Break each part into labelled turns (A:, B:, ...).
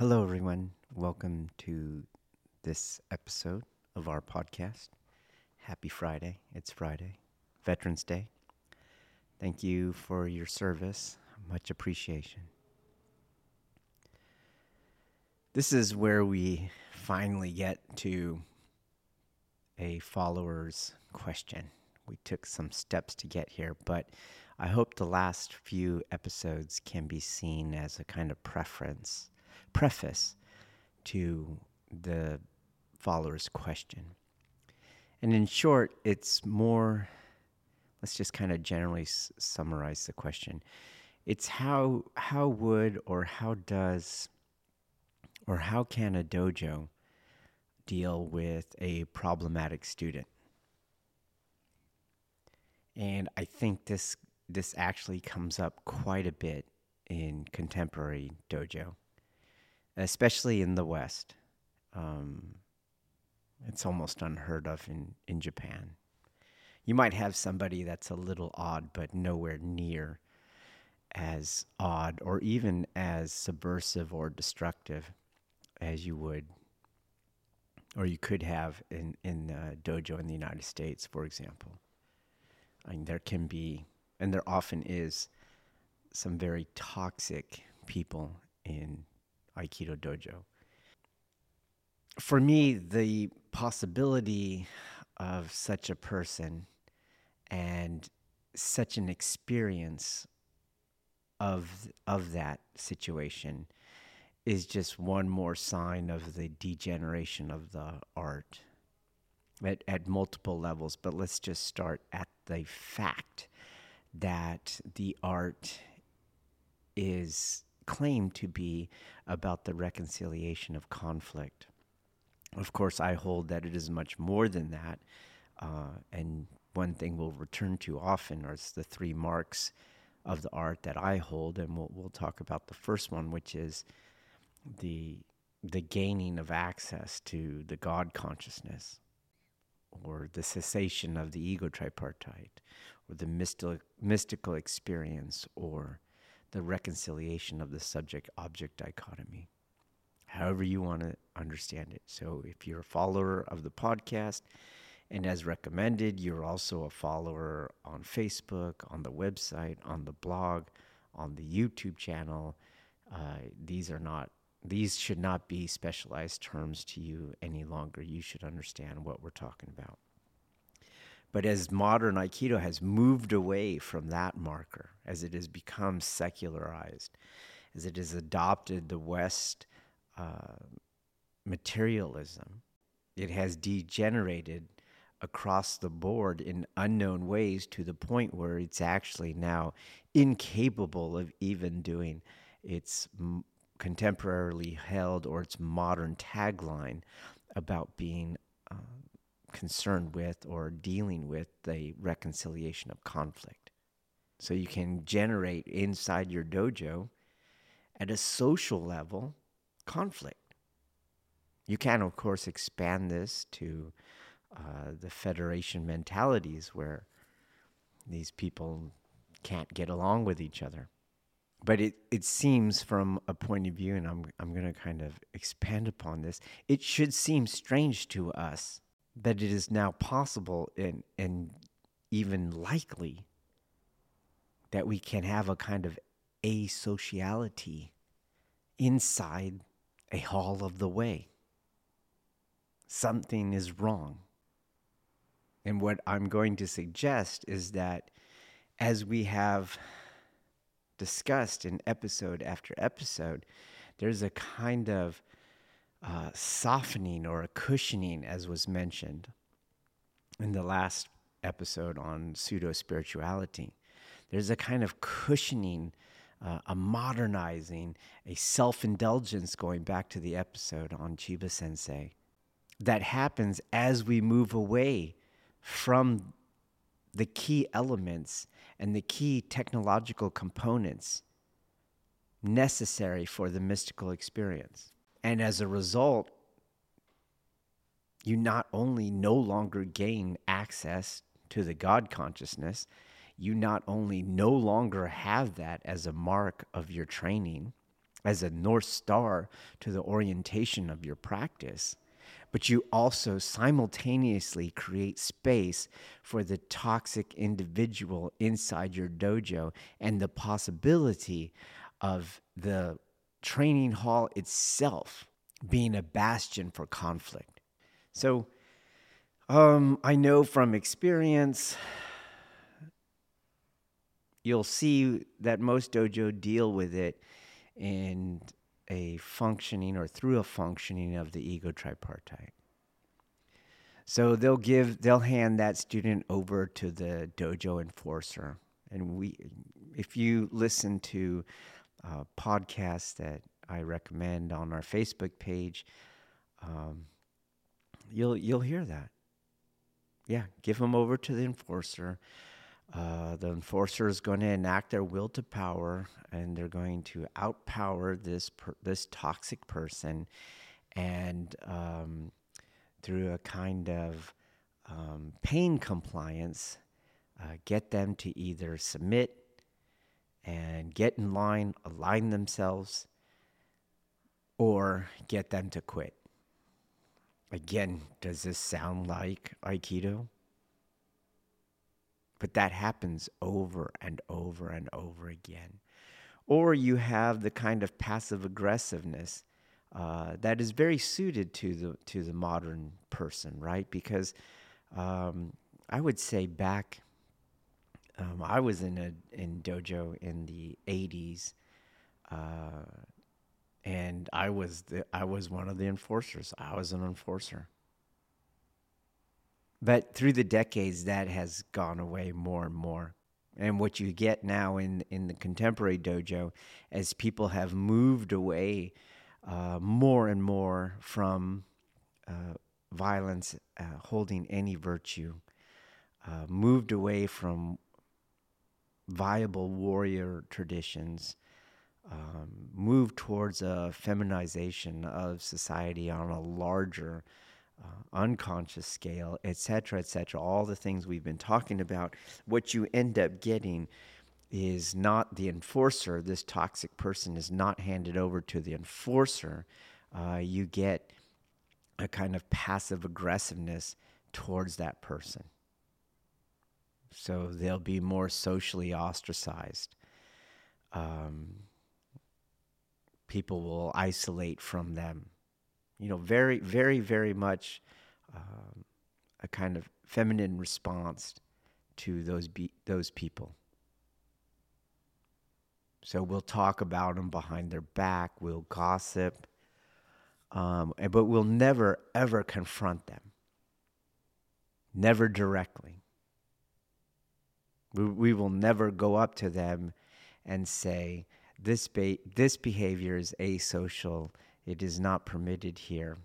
A: Hello, everyone. Welcome to this episode of our podcast. Happy Friday. It's Friday, Veterans Day. Thank you for your service. Much appreciation. This is where we finally get to a follower's question. We took some steps to get here, but I hope the last few episodes can be seen as a kind of preference preface to the follower's question. And in short, it's more, let's just kind of generally s- summarize the question. It's how, how would or how does or how can a dojo deal with a problematic student? And I think this this actually comes up quite a bit in contemporary dojo especially in the West. Um, it's almost unheard of in, in Japan. You might have somebody that's a little odd, but nowhere near as odd or even as subversive or destructive as you would or you could have in, in dojo in the United States, for example. I mean, there can be, and there often is, some very toxic people in Aikido Dojo. For me, the possibility of such a person and such an experience of of that situation is just one more sign of the degeneration of the art at, at multiple levels. But let's just start at the fact that the art is claim to be about the reconciliation of conflict. Of course, I hold that it is much more than that. Uh, and one thing we'll return to often are the three marks of the art that I hold, and we'll, we'll talk about the first one, which is the the gaining of access to the God consciousness, or the cessation of the ego tripartite, or the mystical mystical experience, or the reconciliation of the subject object dichotomy, however you want to understand it. So, if you're a follower of the podcast, and as recommended, you're also a follower on Facebook, on the website, on the blog, on the YouTube channel. Uh, these are not these should not be specialized terms to you any longer. You should understand what we're talking about. But as modern Aikido has moved away from that marker, as it has become secularized, as it has adopted the West uh, materialism, it has degenerated across the board in unknown ways to the point where it's actually now incapable of even doing its m- contemporarily held or its modern tagline about being uh, concerned with or dealing with the reconciliation of conflict. So you can generate inside your dojo at a social level conflict. You can, of course, expand this to uh, the federation mentalities where these people can't get along with each other. But it, it seems from a point of view, and I'm, I'm going to kind of expand upon this, it should seem strange to us that it is now possible and, and even likely that we can have a kind of asociality inside a hall of the way. Something is wrong. And what I'm going to suggest is that as we have discussed in episode after episode, there's a kind of uh, softening or a cushioning, as was mentioned in the last episode on pseudo spirituality. There's a kind of cushioning uh, a modernizing, a self indulgence, going back to the episode on Chiba Sensei, that happens as we move away from the key elements and the key technological components necessary for the mystical experience. And as a result, you not only no longer gain access to the God consciousness, you not only no longer have that as a mark of your training, as a North Star to the orientation of your practice, but you also simultaneously create space for the toxic individual inside your dojo and the possibility of the training hall itself being a bastion for conflict. So, um, I know from experience, you'll see that most dojo deal with it in a functioning or through a functioning of the ego tripartite. So they'll give, they'll hand that student over to the dojo enforcer. And we, if you listen to uh, that I recommend on our Facebook page, um, you'll you'll hear that. Yeah, give them over to the enforcer. Uh, the enforcer is going to enact their will to power, and they're going to outpower this per, this toxic person, and um, through a kind of um, pain compliance, uh, get them to either submit and get in line, align themselves, or get them to quit. Again, does this sound like Aikido? But that happens over and over and over again. Or you have the kind of passive aggressiveness uh, that is very suited to the to the modern person, right? Because um, I would say back, um, I was in a in dojo in the '80s, uh, and I was the I was one of the enforcers. I was an enforcer. But through the decades, that has gone away more and more. And what you get now in in the contemporary dojo, as people have moved away uh, more and more from uh, violence uh, holding any virtue, uh, moved away from viable warrior traditions, um, moved towards a feminization of society on a larger uh, unconscious scale, etc., etc., all the things we've been talking about, what you end up getting is not the enforcer. This toxic person is not handed over to the enforcer. Uh, you get a kind of passive aggressiveness towards that person. So they'll be more socially ostracized. Um, people will isolate from them. You know, very, very, very much um, a kind of feminine response to those be- those people. So we'll talk about them behind their back, we'll gossip, um, but we'll never, ever confront them. Never directly. We, will never go up to them and say, this, ba- this behavior is asocial, it is not permitted here.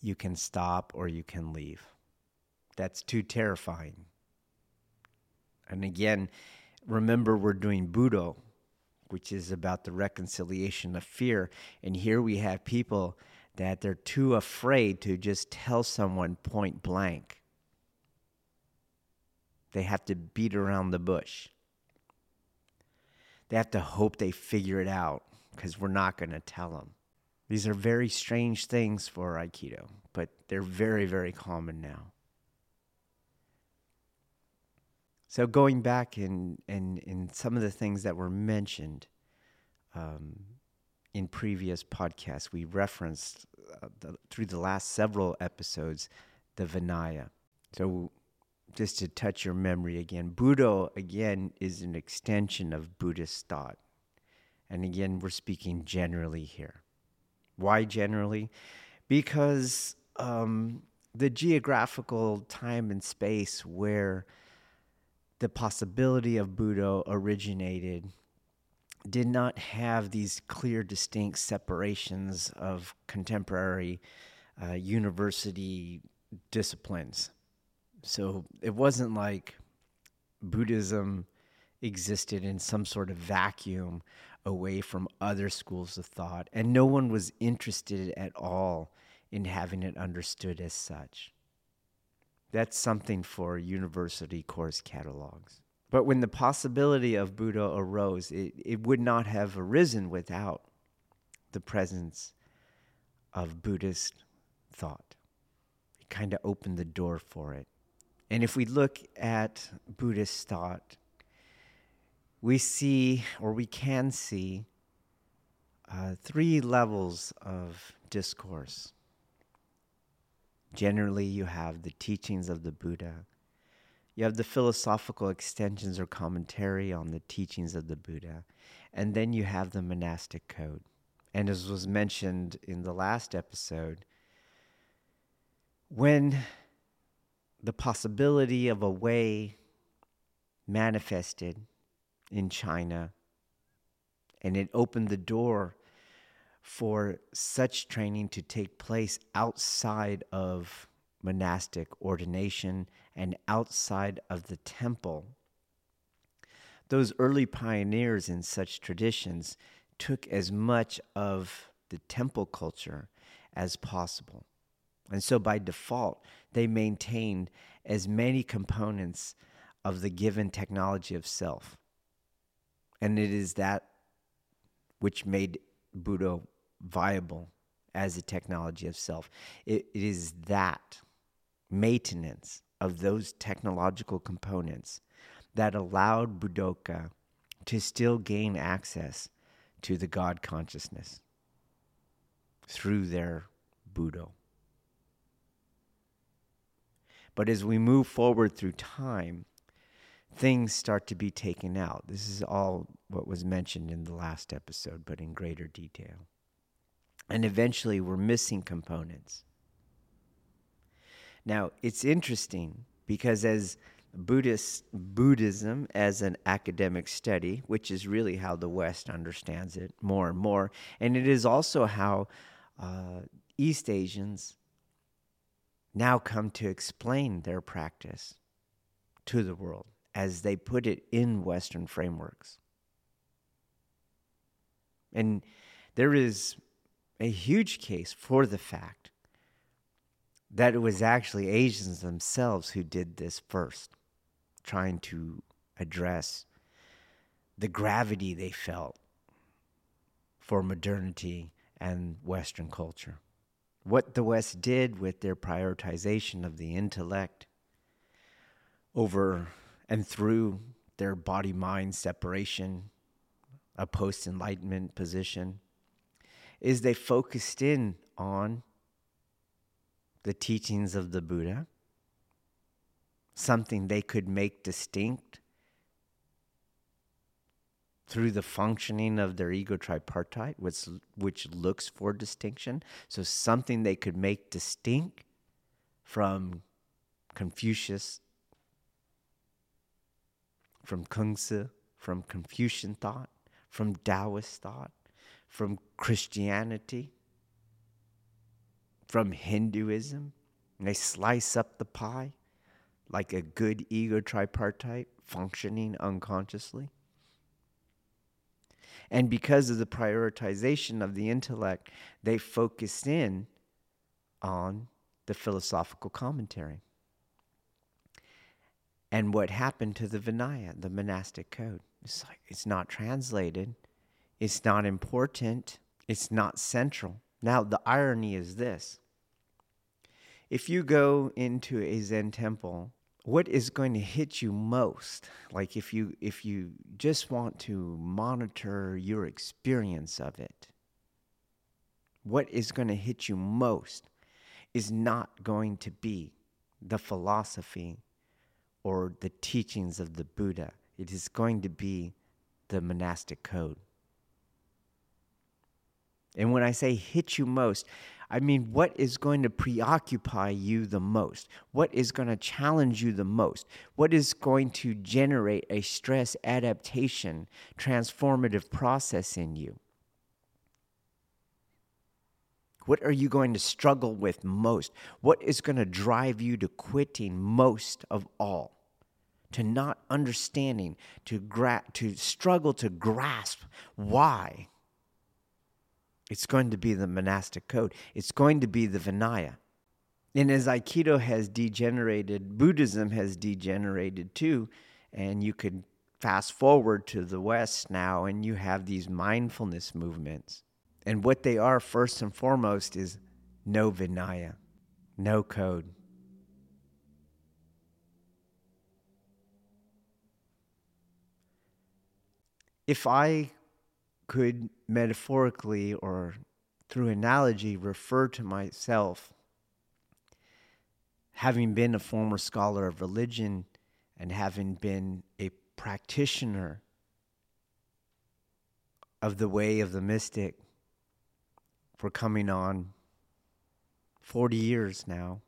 A: You can stop or you can leave. That's too terrifying. And again, remember we're doing Budo, which is about the reconciliation of fear. And here we have people that they're too afraid to just tell someone point blank. They have to beat around the bush. They have to hope they figure it out because we're not going to tell them. These are very strange things for Aikido, but they're very, very common now. So going back in, in, in some of the things that were mentioned um, in previous podcasts, we referenced uh, the, through the last several episodes the Vinaya. So just to touch your memory again, Budo again is an extension of Buddhist thought. And again, we're speaking generally here. Why generally? Because um, the geographical time and space where the possibility of Budo originated did not have these clear, distinct separations of contemporary uh, university disciplines. So it wasn't like Buddhism existed in some sort of vacuum away from other schools of thought, and no one was interested at all in having it understood as such. That's something for university course catalogs. But when the possibility of Budo arose, it, it would not have arisen without the presence of Buddhist thought. It kind of opened the door for it. And if we look at Buddhist thought, we see, or we can see, uh, three levels of discourse. Generally, you have the teachings of the Buddha. You have the philosophical extensions or commentary on the teachings of the Buddha. And then you have the monastic code. And as was mentioned in the last episode, when the possibility of a way manifested in China. And it opened the door for such training to take place outside of monastic ordination and outside of the temple. Those early pioneers in such traditions took as much of the temple culture as possible. And so by default, they maintained as many components of the given technology of self. And it is that which made Budo viable as a technology of self. it, it is that maintenance of those technological components that allowed Budoka to still gain access to the God consciousness through their Budo. But as we move forward through time, things start to be taken out. This is all what was mentioned in the last episode, but in greater detail. And eventually, we're missing components. Now, it's interesting because as Buddhist Buddhism as an academic study, which is really how the West understands it more and more, and it is also how uh, East Asians now come to explain their practice to the world as they put it in Western frameworks. And there is a huge case for the fact that it was actually Asians themselves who did this first, trying to address the gravity they felt for modernity and Western culture. What the West did with their prioritization of the intellect over and through their body mind separation, a post enlightenment position, is they focused in on the teachings of the Buddha, something they could make distinct through the functioning of their ego tripartite, which, which looks for distinction. So, something they could make distinct from Confucius from Kongzi, from Confucian thought, from Taoist thought, from Christianity, from Hinduism. And they slice up the pie like a good ego tripartite functioning unconsciously. And because of the prioritization of the intellect, they focus in on the philosophical commentary and what happened to the Vinaya, the monastic code. It's like it's not translated, it's not important, it's not central. Now, the irony is this if you go into a Zen temple, what is going to hit you most like if you if you just want to monitor your experience of it what is going to hit you most is not going to be the philosophy or the teachings of the Buddha. It is going to be the monastic code. And when I say hit you most, I mean, what is going to preoccupy you the most? What is going to challenge you the most? What is going to generate a stress adaptation transformative process in you? What are you going to struggle with most? What is going to drive you to quitting most of all? To not understanding, to, gra- to struggle to grasp why it's going to be the monastic code. It's going to be the Vinaya. And as Aikido has degenerated, Buddhism has degenerated too. And you could fast forward to the West now, and you have these mindfulness movements. And what they are, first and foremost, is no Vinaya, no code. If I could metaphorically or through analogy refer to myself having been a former scholar of religion and having been a practitioner of the way of the mystic for coming on 40 years now,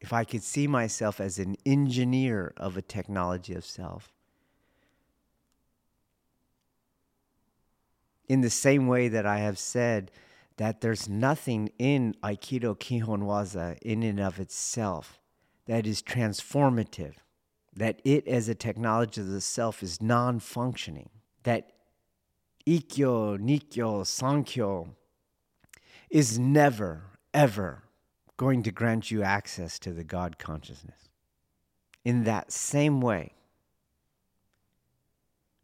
A: if I could see myself as an engineer of a technology of self, in the same way that I have said that there's nothing in Aikido Kihon Waza in and of itself that is transformative, that it as a technology of the self is non functioning, that Ikkyo, Nikkyo, Sankyo is never, ever going to grant you access to the God consciousness. In that same way,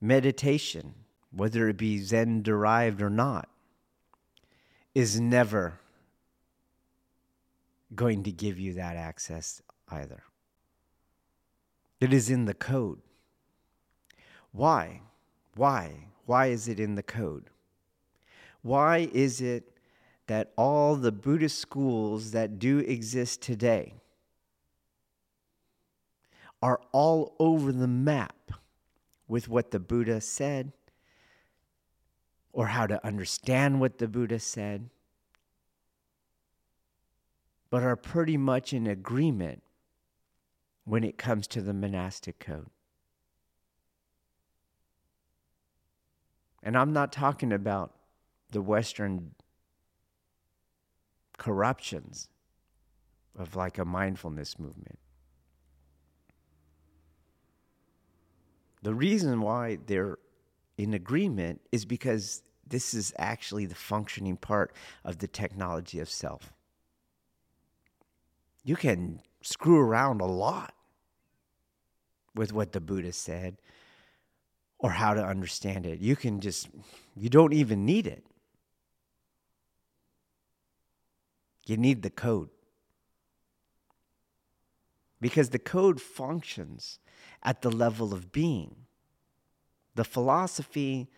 A: meditation whether it be Zen derived or not, is never going to give you that access either. It is in the code. Why? Why? Why is it in the code? Why is it that all the Buddhist schools that do exist today are all over the map with what the Buddha said, or how to understand what the Buddha said, but are pretty much in agreement when it comes to the monastic code. And I'm not talking about the Western corruptions of like a mindfulness movement. The reason why they're in agreement is because this is actually the functioning part of the technology of self. You can screw around a lot with what the Buddha said or how to understand it. You can just, you don't even need it. You need the code. Because the code functions at the level of being. The philosophy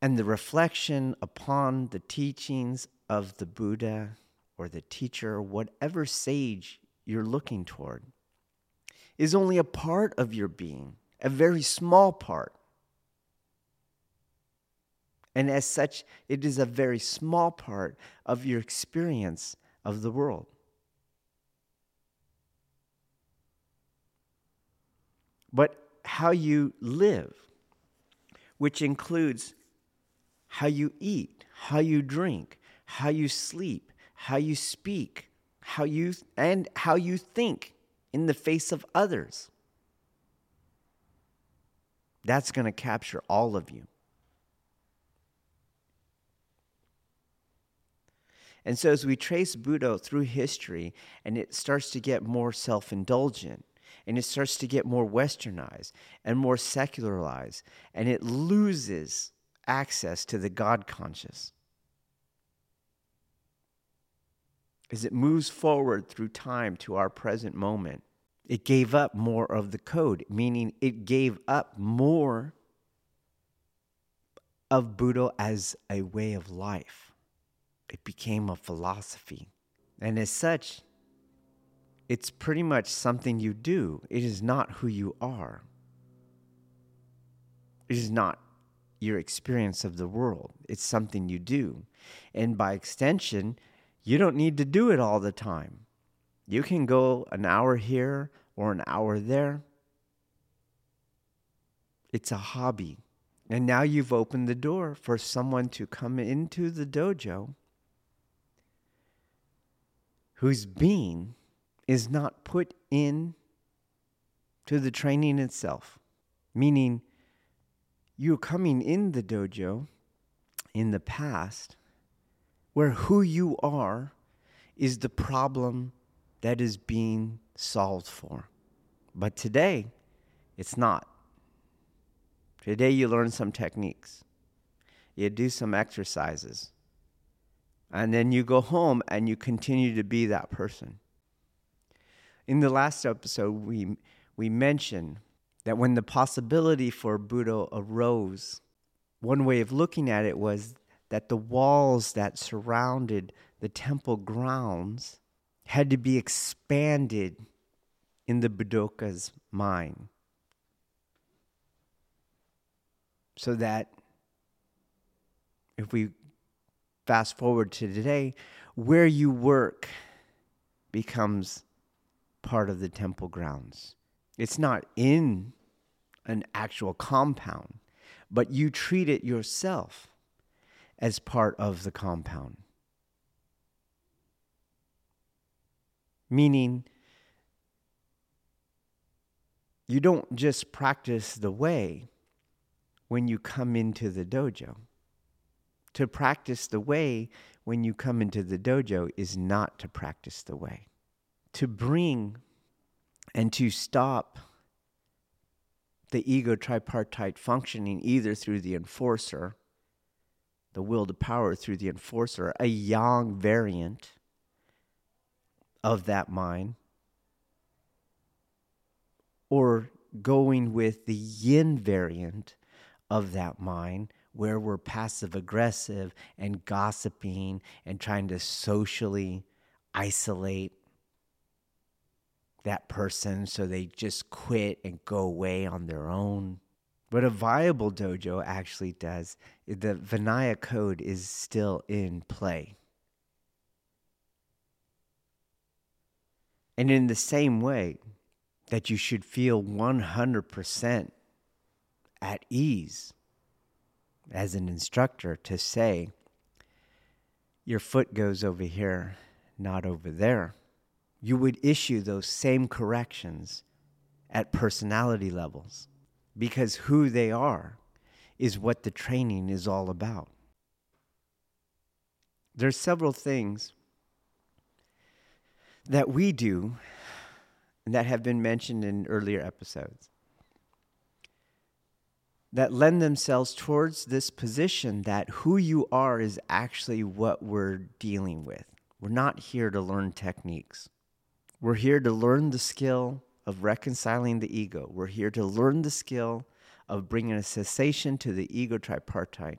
A: and the reflection upon the teachings of the Buddha or the teacher, whatever sage you're looking toward, is only a part of your being, a very small part. And as such, it is a very small part of your experience of the world. But how you live, which includes how you eat, how you drink, how you sleep, how you speak, how you and how you think in the face of others. That's going to capture all of you. And so, as we trace Budo through history and it starts to get more self indulgent, and it starts to get more westernized and more secularized, and it loses access to the God conscious. As it moves forward through time to our present moment, it gave up more of the code, meaning it gave up more of Budo as a way of life. It became a philosophy. And as such, it's pretty much something you do. It is not who you are. It is not your experience of the world. It's something you do. And by extension, You don't need to do it all the time. You can go an hour here or an hour there. It's a hobby. And now you've opened the door for someone to come into the dojo whose being is not put in to the training itself. Meaning, you're coming in the dojo in the past where who you are is the problem that is being solved for. But today, it's not. Today, you learn some techniques, you do some exercises, and then you go home and you continue to be that person. In the last episode, we, we mentioned that when the possibility for Budo arose, one way of looking at it was that the walls that surrounded the temple grounds had to be expanded in the Budoka's mind. So that if we fast forward to today, where you work becomes part of the temple grounds. It's not in an actual compound, but you treat it yourself as part of the compound. Meaning, you don't just practice the way when you come into the dojo. To practice the way when you come into the dojo is not to practice the way. To bring and to stop the ego tripartite functioning either through the enforcer the will to power through the enforcer, a yang variant of that mind, or going with the yin variant of that mind, where we're passive aggressive and gossiping and trying to socially isolate that person so they just quit and go away on their own. What a viable dojo actually does, the Vinaya code is still in play. And in the same way that you should feel 100% at ease as an instructor to say, your foot goes over here, not over there, you would issue those same corrections at personality levels because who they are is what the training is all about. There's several things that we do and that have been mentioned in earlier episodes that lend themselves towards this position that who you are is actually what we're dealing with. We're not here to learn techniques. We're here to learn the skill of reconciling the ego. We're here to learn the skill of bringing a cessation to the ego tripartite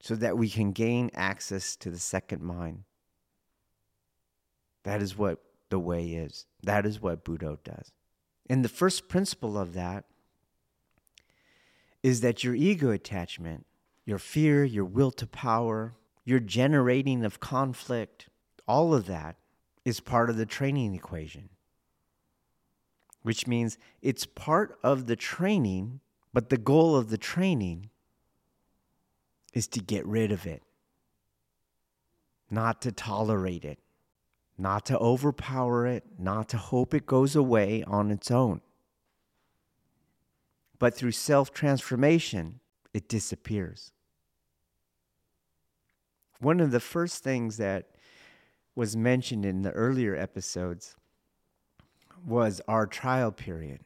A: so that we can gain access to the second mind. That is what the way is. That is what Budo does. And the first principle of that is that your ego attachment, your fear, your will to power, your generating of conflict, all of that is part of the training equation which means it's part of the training, but the goal of the training is to get rid of it, not to tolerate it, not to overpower it, not to hope it goes away on its own. But through self transformation, it disappears. One of the first things that was mentioned in the earlier episodes was our trial period.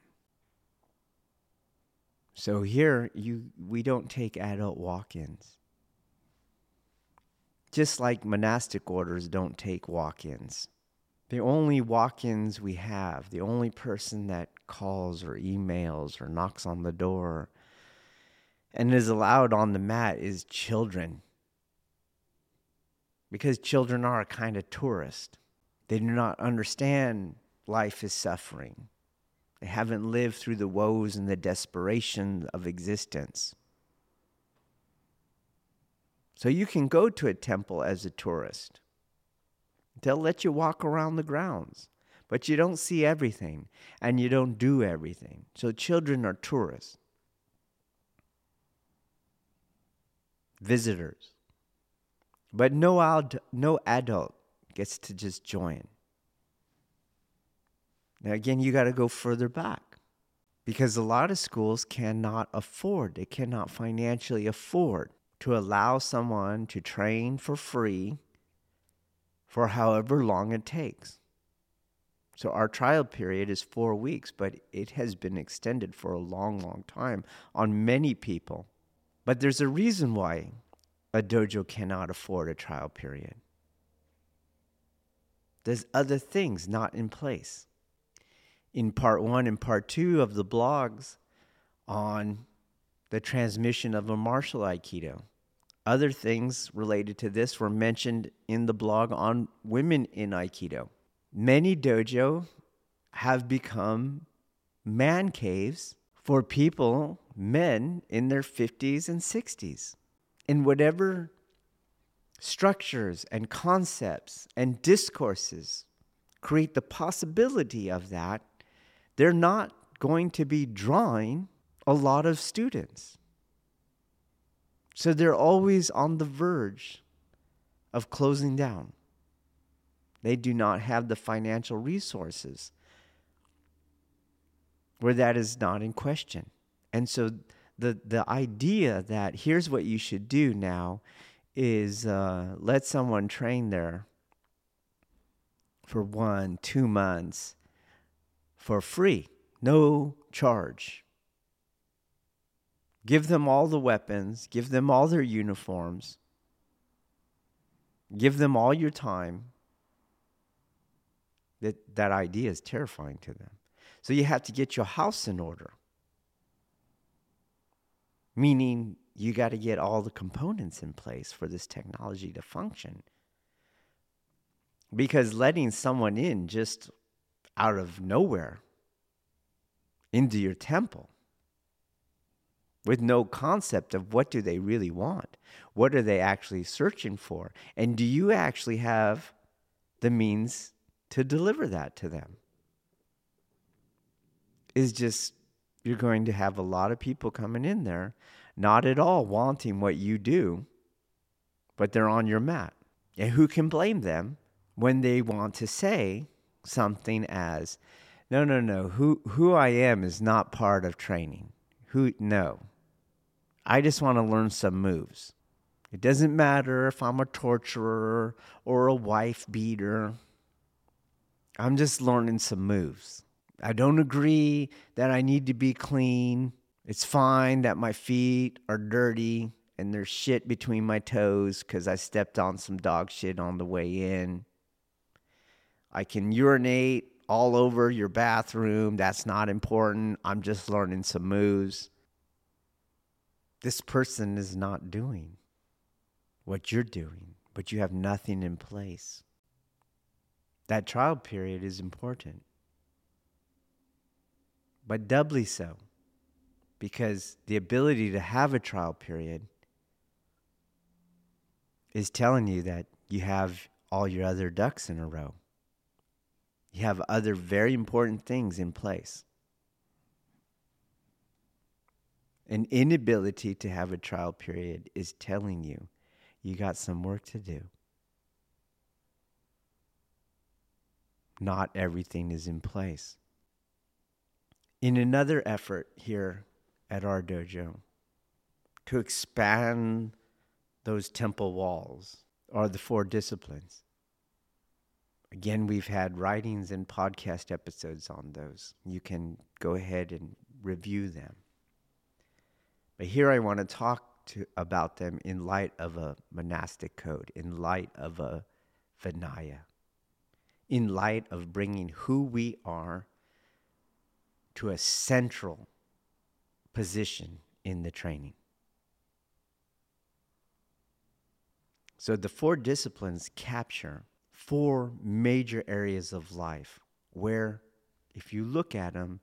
A: So here you we don't take adult walk-ins. Just like monastic orders don't take walk-ins. The only walk-ins we have, the only person that calls or emails or knocks on the door and is allowed on the mat is children. Because children are a kind of tourist. They do not understand life is suffering. They haven't lived through the woes and the desperation of existence. So you can go to a temple as a tourist. They'll let you walk around the grounds, but you don't see everything and you don't do everything. So children are tourists, visitors. But no, ad- no adult gets to just join. Now, again, you got to go further back because a lot of schools cannot afford, they cannot financially afford to allow someone to train for free for however long it takes. So our trial period is four weeks, but it has been extended for a long, long time on many people. But there's a reason why a dojo cannot afford a trial period. There's other things not in place. In part one and part two of the blogs on the transmission of a martial aikido, other things related to this were mentioned in the blog on women in aikido. Many dojo have become man caves for people, men in their 50s and 60s in whatever structures and concepts and discourses create the possibility of that, they're not going to be drawing a lot of students. So they're always on the verge of closing down. They do not have the financial resources where that is not in question. And so the the idea that here's what you should do now is uh, let someone train there for one two months for free no charge. Give them all the weapons give them all their uniforms give them all your time. That that idea is terrifying to them. So you have to get your house in order meaning you got to get all the components in place for this technology to function. Because letting someone in just out of nowhere into your temple with no concept of what do they really want? What are they actually searching for? And do you actually have the means to deliver that to them? Is just you're going to have a lot of people coming in there, not at all wanting what you do, but they're on your mat. And who can blame them when they want to say something as, no, no, no, who, who I am is not part of training. Who, no. I just want to learn some moves. It doesn't matter if I'm a torturer or a wife beater. I'm just learning some moves. I don't agree that I need to be clean. It's fine that my feet are dirty and there's shit between my toes because I stepped on some dog shit on the way in. I can urinate all over your bathroom. That's not important. I'm just learning some moves. This person is not doing what you're doing, but you have nothing in place. That trial period is important but doubly so because the ability to have a trial period is telling you that you have all your other ducks in a row. You have other very important things in place. An inability to have a trial period is telling you you got some work to do. Not everything is in place in another effort here at our dojo to expand those temple walls are the four disciplines. Again, we've had writings and podcast episodes on those. You can go ahead and review them. But here I want to talk to, about them in light of a monastic code, in light of a Vinaya, in light of bringing who we are to a central position in the training. So the four disciplines capture four major areas of life where, if you look at them,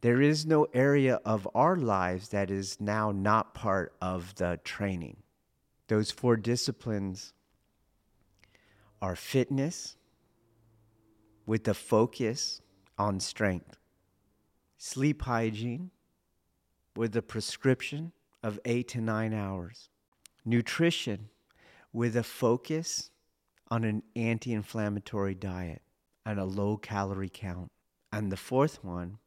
A: there is no area of our lives that is now not part of the training. Those four disciplines are fitness, with the focus on strength, sleep hygiene with a prescription of eight to nine hours, nutrition with a focus on an anti inflammatory diet and a low calorie count. And the fourth one,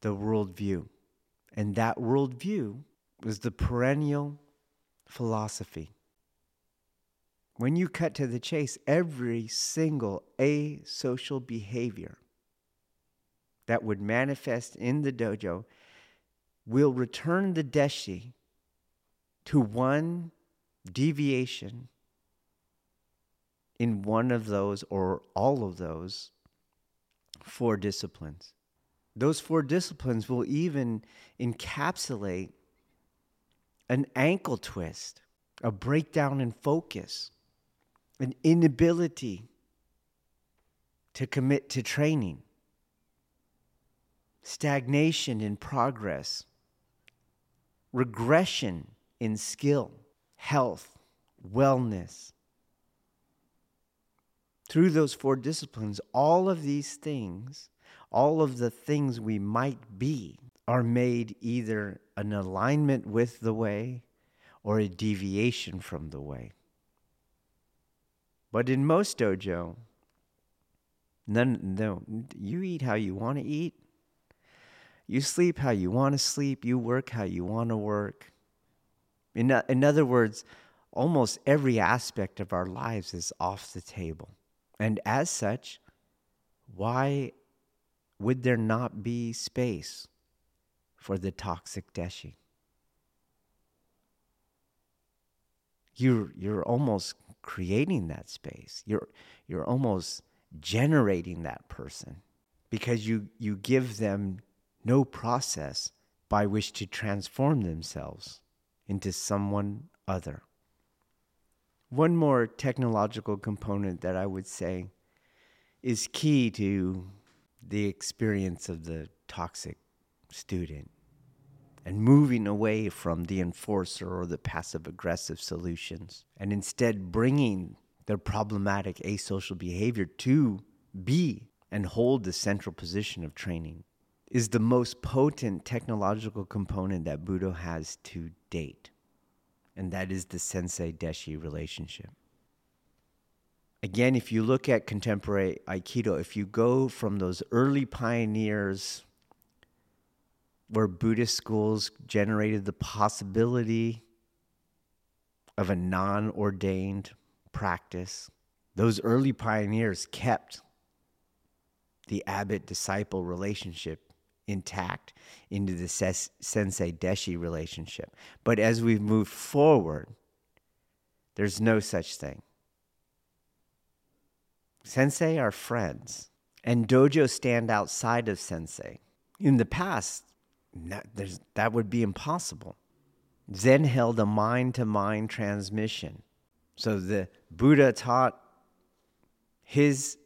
A: the worldview. And that worldview was the perennial philosophy. When you cut to the chase, every single asocial behavior that would manifest in the dojo will return the deshi to one deviation in one of those or all of those four disciplines. Those four disciplines will even encapsulate an ankle twist, a breakdown in focus, an inability to commit to training, stagnation in progress, regression in skill, health, wellness. Through those four disciplines, all of these things, all of the things we might be, are made either an alignment with the way or a deviation from the way. But in most dojo, none, no, you eat how you want to eat. You sleep how you want to sleep. You work how you want to work. In, in other words, almost every aspect of our lives is off the table. And as such, why would there not be space for the toxic deshi? You're, you're almost creating that space. You're, you're almost generating that person because you, you give them no process by which to transform themselves into someone other. One more technological component that I would say is key to the experience of the toxic student and moving away from the enforcer or the passive aggressive solutions and instead bringing their problematic asocial behavior to be and hold the central position of training is the most potent technological component that Budo has to date. And that is the sensei deshi relationship. Again, if you look at contemporary Aikido, if you go from those early pioneers where Buddhist schools generated the possibility of a non ordained practice. Those early pioneers kept the abbot disciple relationship intact into the ses- sensei deshi relationship. But as we've moved forward, there's no such thing. Sensei are friends, and dojo stand outside of sensei. In the past, that, that would be impossible. Zen held a mind to mind transmission. So the Buddha taught his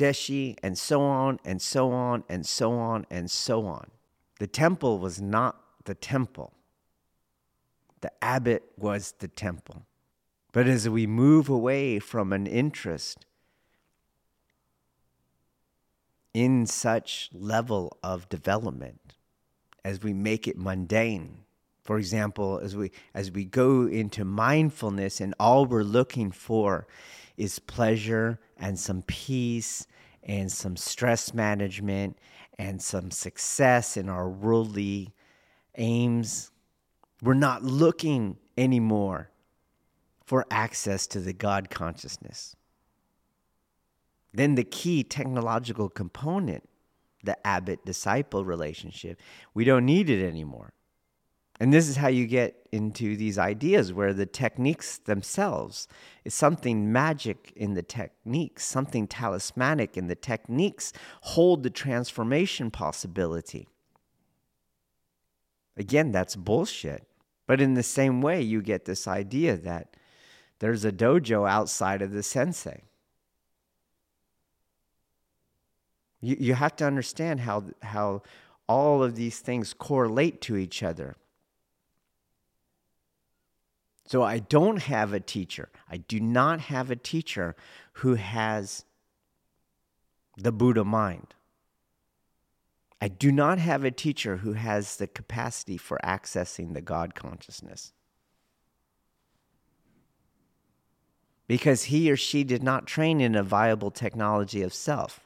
A: deshi and so on and so on and so on and so on. The temple was not the temple, the abbot was the temple. But as we move away from an interest in such level of development, as we make it mundane. For example, as we as we go into mindfulness and all we're looking for is pleasure and some peace and some stress management and some success in our worldly aims. We're not looking anymore for access to the God consciousness. Then the key technological component the abbot disciple relationship. We don't need it anymore. And this is how you get into these ideas where the techniques themselves is something magic in the techniques, something talismanic in the techniques hold the transformation possibility. Again, that's bullshit. But in the same way, you get this idea that there's a dojo outside of the sensei. You, you have to understand how, how all of these things correlate to each other. So I don't have a teacher. I do not have a teacher who has the Buddha mind. I do not have a teacher who has the capacity for accessing the God consciousness. Because he or she did not train in a viable technology of self.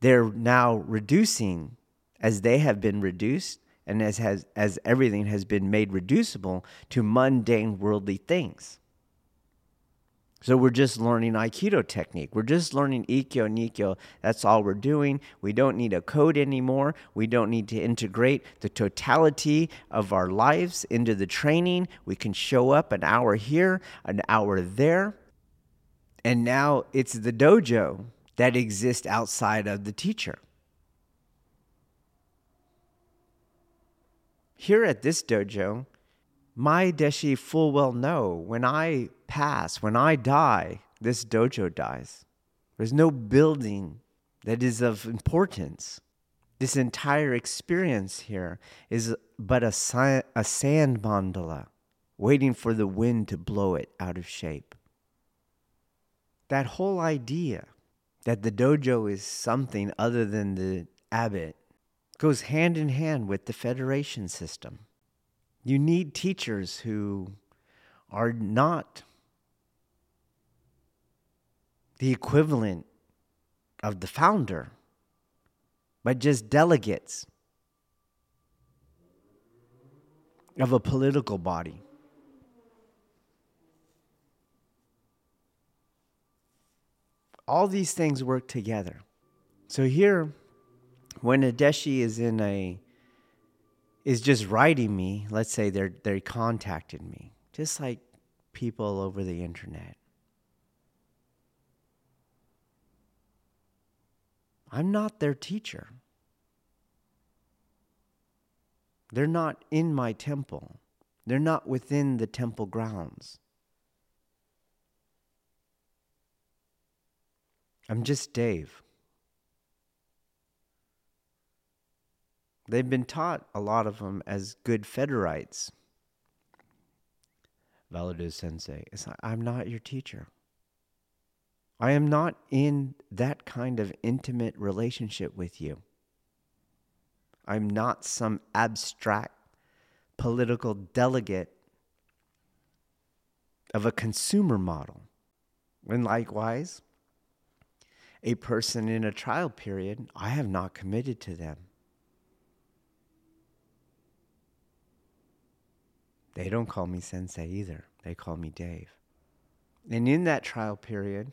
A: They're now reducing as they have been reduced and as has as everything has been made reducible to mundane worldly things. So we're just learning Aikido technique. We're just learning Ikkyo Nikyo. That's all we're doing. We don't need a code anymore. We don't need to integrate the totality of our lives into the training. We can show up an hour here, an hour there. And now it's the dojo that exists outside of the teacher. Here at this dojo, my deshi full well know when I pass, when I die, this dojo dies. There's no building that is of importance. This entire experience here is but a, si- a sand mandala waiting for the wind to blow it out of shape. That whole idea that the dojo is something other than the abbot goes hand in hand with the federation system. You need teachers who are not the equivalent of the founder, but just delegates of a political body. All these things work together. So here, when a deshi is in a is just writing me, let's say they're they contacted me, just like people over the internet. I'm not their teacher. They're not in my temple. They're not within the temple grounds. I'm just Dave. They've been taught, a lot of them, as good Federites. Valadez Sensei, I'm not your teacher. I am not in that kind of intimate relationship with you. I'm not some abstract political delegate of a consumer model. And likewise, a person in a trial period, I have not committed to them. They don't call me sensei either. They call me Dave. And in that trial period,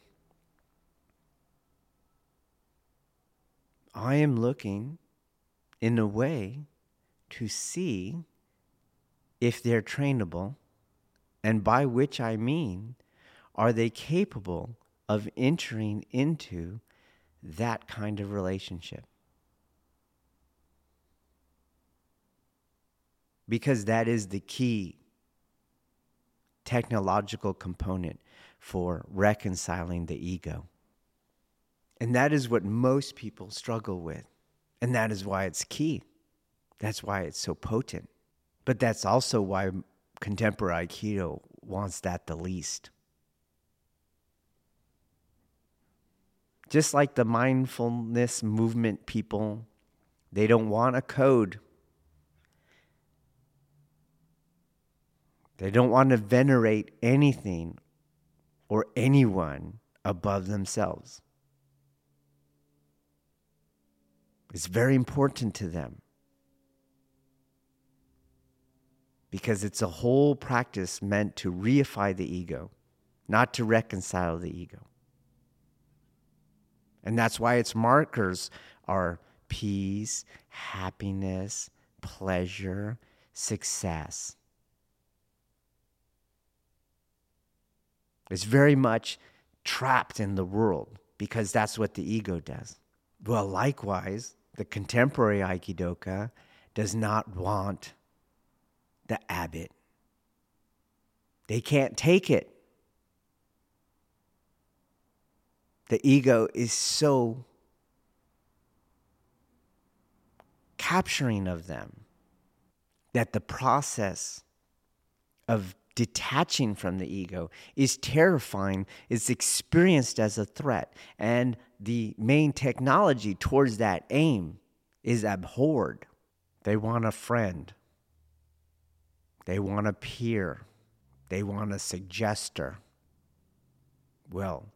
A: I am looking in a way to see if they're trainable, and by which I mean, are they capable of entering into that kind of relationship? Because that is the key technological component for reconciling the ego. And that is what most people struggle with. And that is why it's key. That's why it's so potent. But that's also why contemporary Aikido wants that the least. Just like the mindfulness movement people, they don't want a code They don't want to venerate anything or anyone above themselves. It's very important to them because it's a whole practice meant to reify the ego, not to reconcile the ego. And that's why its markers are peace, happiness, pleasure, success. Is very much trapped in the world because that's what the ego does. Well, likewise, the contemporary Aikidoka does not want the abbot. They can't take it. The ego is so capturing of them that the process of detaching from the ego is terrifying, is experienced as a threat, and the main technology towards that aim is abhorred. They want a friend, they want a peer, they want a suggester. Well,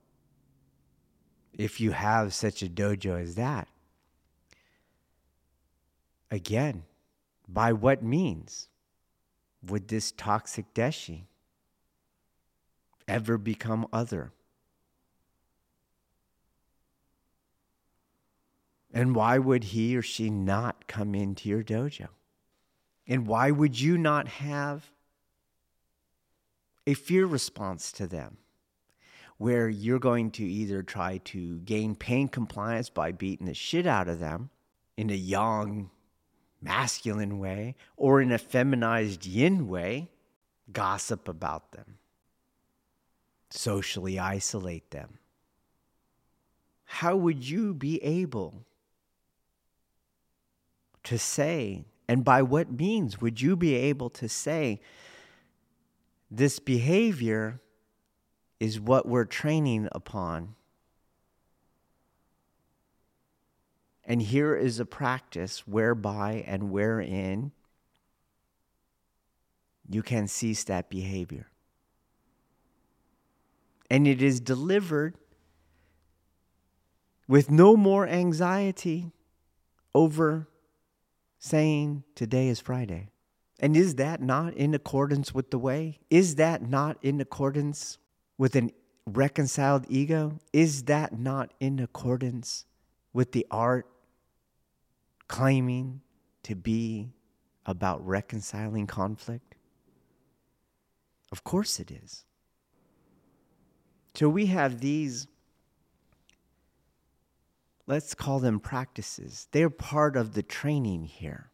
A: if you have such a dojo as that, again, by what means would this toxic deshi ever become other? And why would he or she not come into your dojo? And why would you not have a fear response to them? Where you're going to either try to gain pain compliance by beating the shit out of them in a yang, masculine way, or in a feminized yin way, gossip about them, socially isolate them. How would you be able to say, and by what means would you be able to say, this behavior is what we're training upon? And here is a practice whereby and wherein you can cease that behavior. And it is delivered with no more anxiety over saying today is Friday. And is that not in accordance with the way? Is that not in accordance with an reconciled ego? Is that not in accordance with the art claiming to be about reconciling conflict? Of course it is. So we have these let's call them practices. They're part of the training here.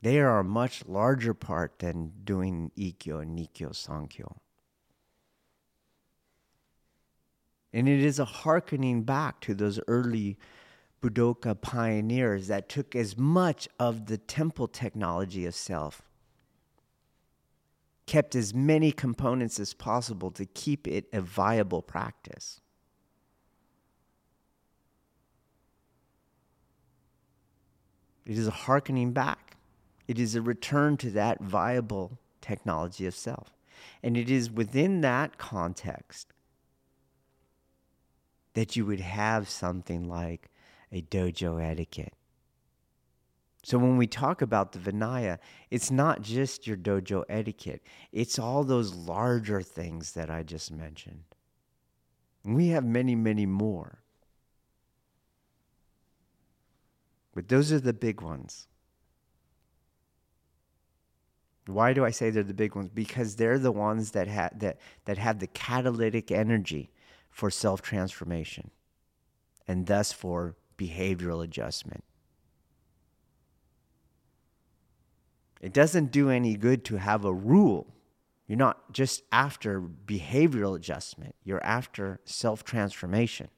A: They are a much larger part than doing Ikkyo, Nikkyo, Sankyo. And it is a hearkening back to those early Budoka pioneers that took as much of the temple technology of self, kept as many components as possible to keep it a viable practice. It is a hearkening back. It is a return to that viable technology of self. And it is within that context that you would have something like a dojo etiquette. So when we talk about the Vinaya, it's not just your dojo etiquette, it's all those larger things that I just mentioned. We have many, many more. But those are the big ones. Why do I say they're the big ones? Because they're the ones that, ha- that, that have the catalytic energy for self transformation and thus for behavioral adjustment. It doesn't do any good to have a rule. You're not just after behavioral adjustment, you're after self transformation.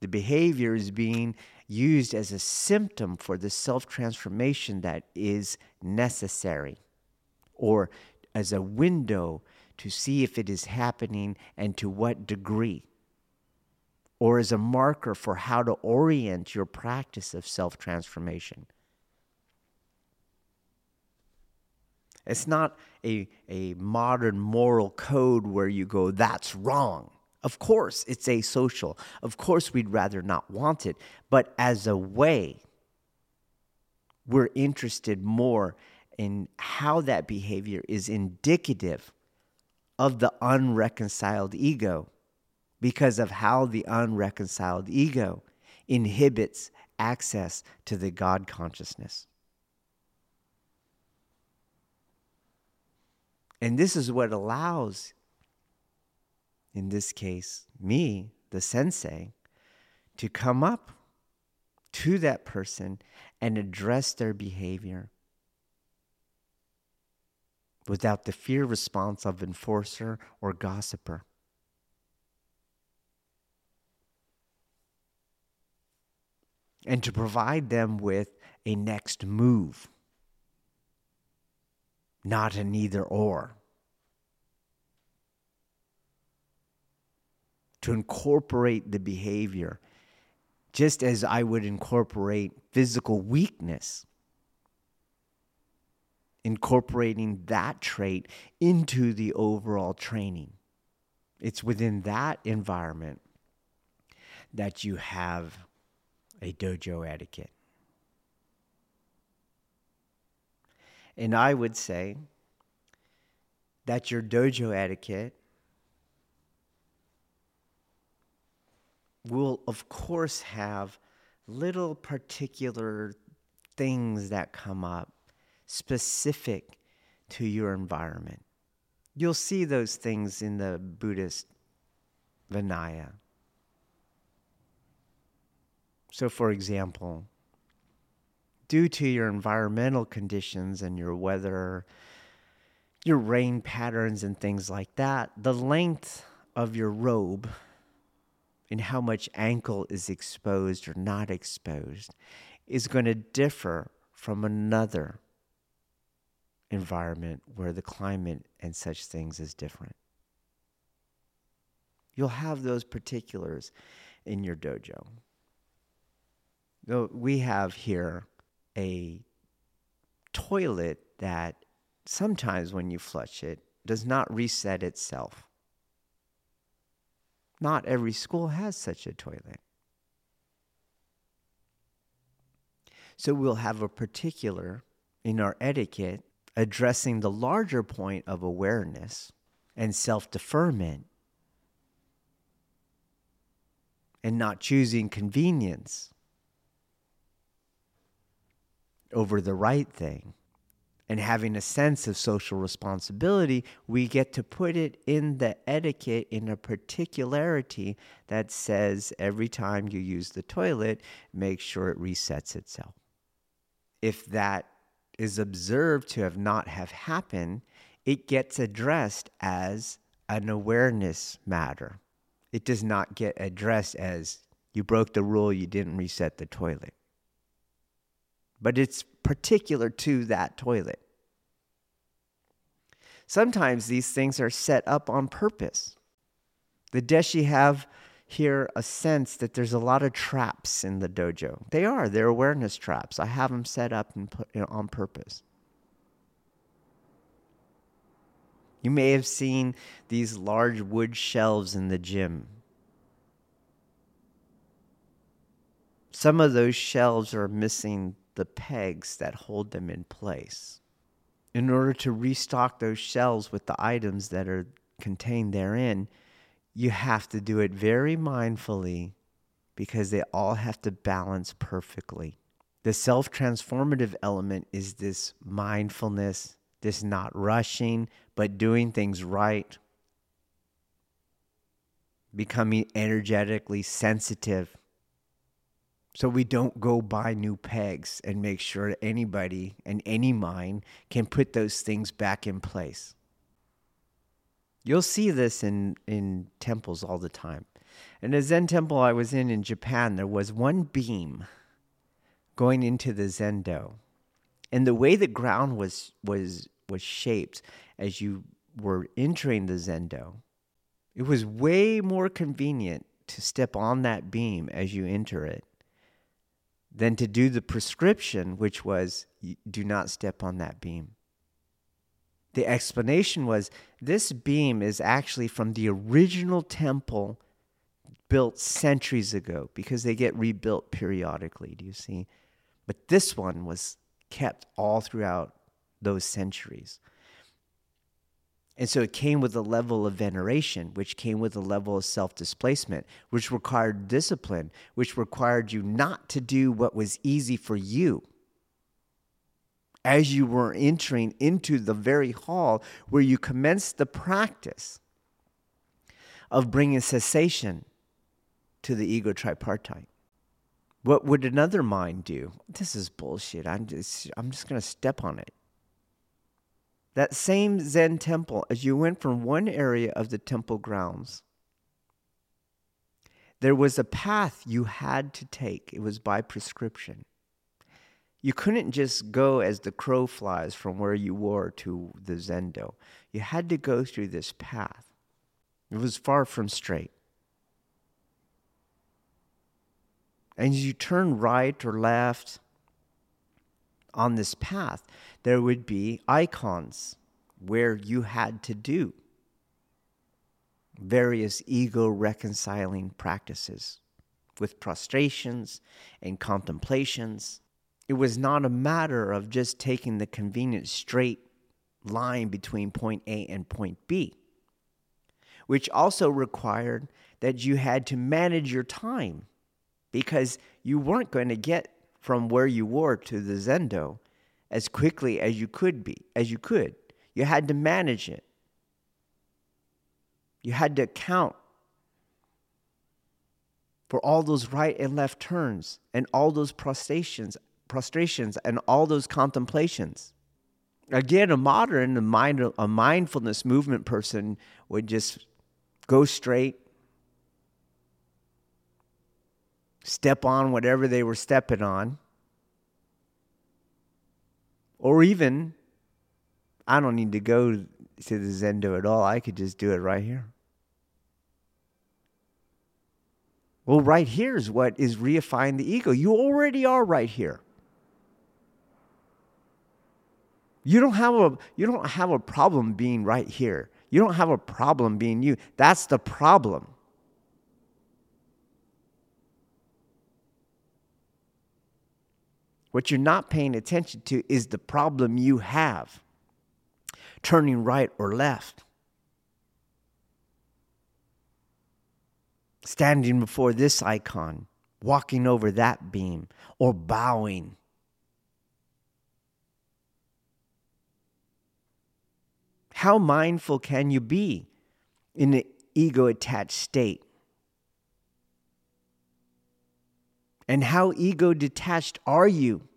A: The behavior is being used as a symptom for the self transformation that is necessary, or as a window to see if it is happening and to what degree, or as a marker for how to orient your practice of self transformation. It's not a, a modern moral code where you go, that's wrong. Of course, it's asocial. Of course, we'd rather not want it. But as a way, we're interested more in how that behavior is indicative of the unreconciled ego because of how the unreconciled ego inhibits access to the God consciousness. And this is what allows in this case, me, the sensei, to come up to that person and address their behavior without the fear response of enforcer or gossiper. and to provide them with a next move, not an either or. To incorporate the behavior, just as I would incorporate physical weakness, incorporating that trait into the overall training. It's within that environment that you have a dojo etiquette. And I would say that your dojo etiquette will, of course, have little particular things that come up specific to your environment. You'll see those things in the Buddhist Vinaya. So, for example, due to your environmental conditions and your weather, your rain patterns, and things like that, the length of your robe and how much ankle is exposed or not exposed is going to differ from another environment where the climate and such things is different. You'll have those particulars in your dojo. We have here a toilet that sometimes when you flush it does not reset itself. Not every school has such a toilet. So we'll have a particular in our etiquette addressing the larger point of awareness and self deferment and not choosing convenience over the right thing and having a sense of social responsibility, we get to put it in the etiquette in a particularity that says every time you use the toilet, make sure it resets itself. If that is observed to have not have happened, it gets addressed as an awareness matter. It does not get addressed as you broke the rule, you didn't reset the toilet. But it's particular to that toilet. Sometimes these things are set up on purpose. The deshi have here a sense that there's a lot of traps in the dojo. They are, they're awareness traps. I have them set up and put, you know, on purpose. You may have seen these large wood shelves in the gym. Some of those shelves are missing the pegs that hold them in place. In order to restock those shelves with the items that are contained therein, you have to do it very mindfully because they all have to balance perfectly. The self transformative element is this mindfulness, this not rushing, but doing things right, becoming energetically sensitive so we don't go buy new pegs and make sure anybody and any mine can put those things back in place. You'll see this in, in temples all the time. In a Zen temple I was in in Japan, there was one beam going into the Zendo. And the way the ground was, was, was shaped as you were entering the Zendo, it was way more convenient to step on that beam as you enter it than to do the prescription, which was do not step on that beam. The explanation was this beam is actually from the original temple built centuries ago because they get rebuilt periodically. Do you see? But this one was kept all throughout those centuries. And so it came with a level of veneration, which came with a level of self displacement, which required discipline, which required you not to do what was easy for you. As you were entering into the very hall where you commenced the practice of bringing cessation to the ego tripartite. What would another mind do? This is bullshit. I'm just I'm just going to step on it that same Zen temple, as you went from one area of the temple grounds, there was a path you had to take. It was by prescription. You couldn't just go as the crow flies from where you were to the Zendo. You had to go through this path. It was far from straight. And as you turn right or left on this path, there would be icons where you had to do various ego reconciling practices with prostrations and contemplations. It was not a matter of just taking the convenient straight line between point A and point B, which also required that you had to manage your time because you weren't going to get from where you were to the zendo as quickly as you could be as you could you had to manage it you had to account for all those right and left turns and all those prostrations, prostrations and all those contemplations. Again, a modern, a, mind, a mindfulness movement person would just go straight, step on whatever they were stepping on, or even, I don't need to go to the Zendo at all. I could just do it right here. Well, right here is what is reifying the ego. You already are right here. You don't have a you don't have a problem being right here. You don't have a problem being you. That's the problem. What you're not paying attention to is the problem you have. Turning right or left. standing before this icon, walking over that beam, or bowing. How mindful can you be in an ego attached state? And how ego detached are you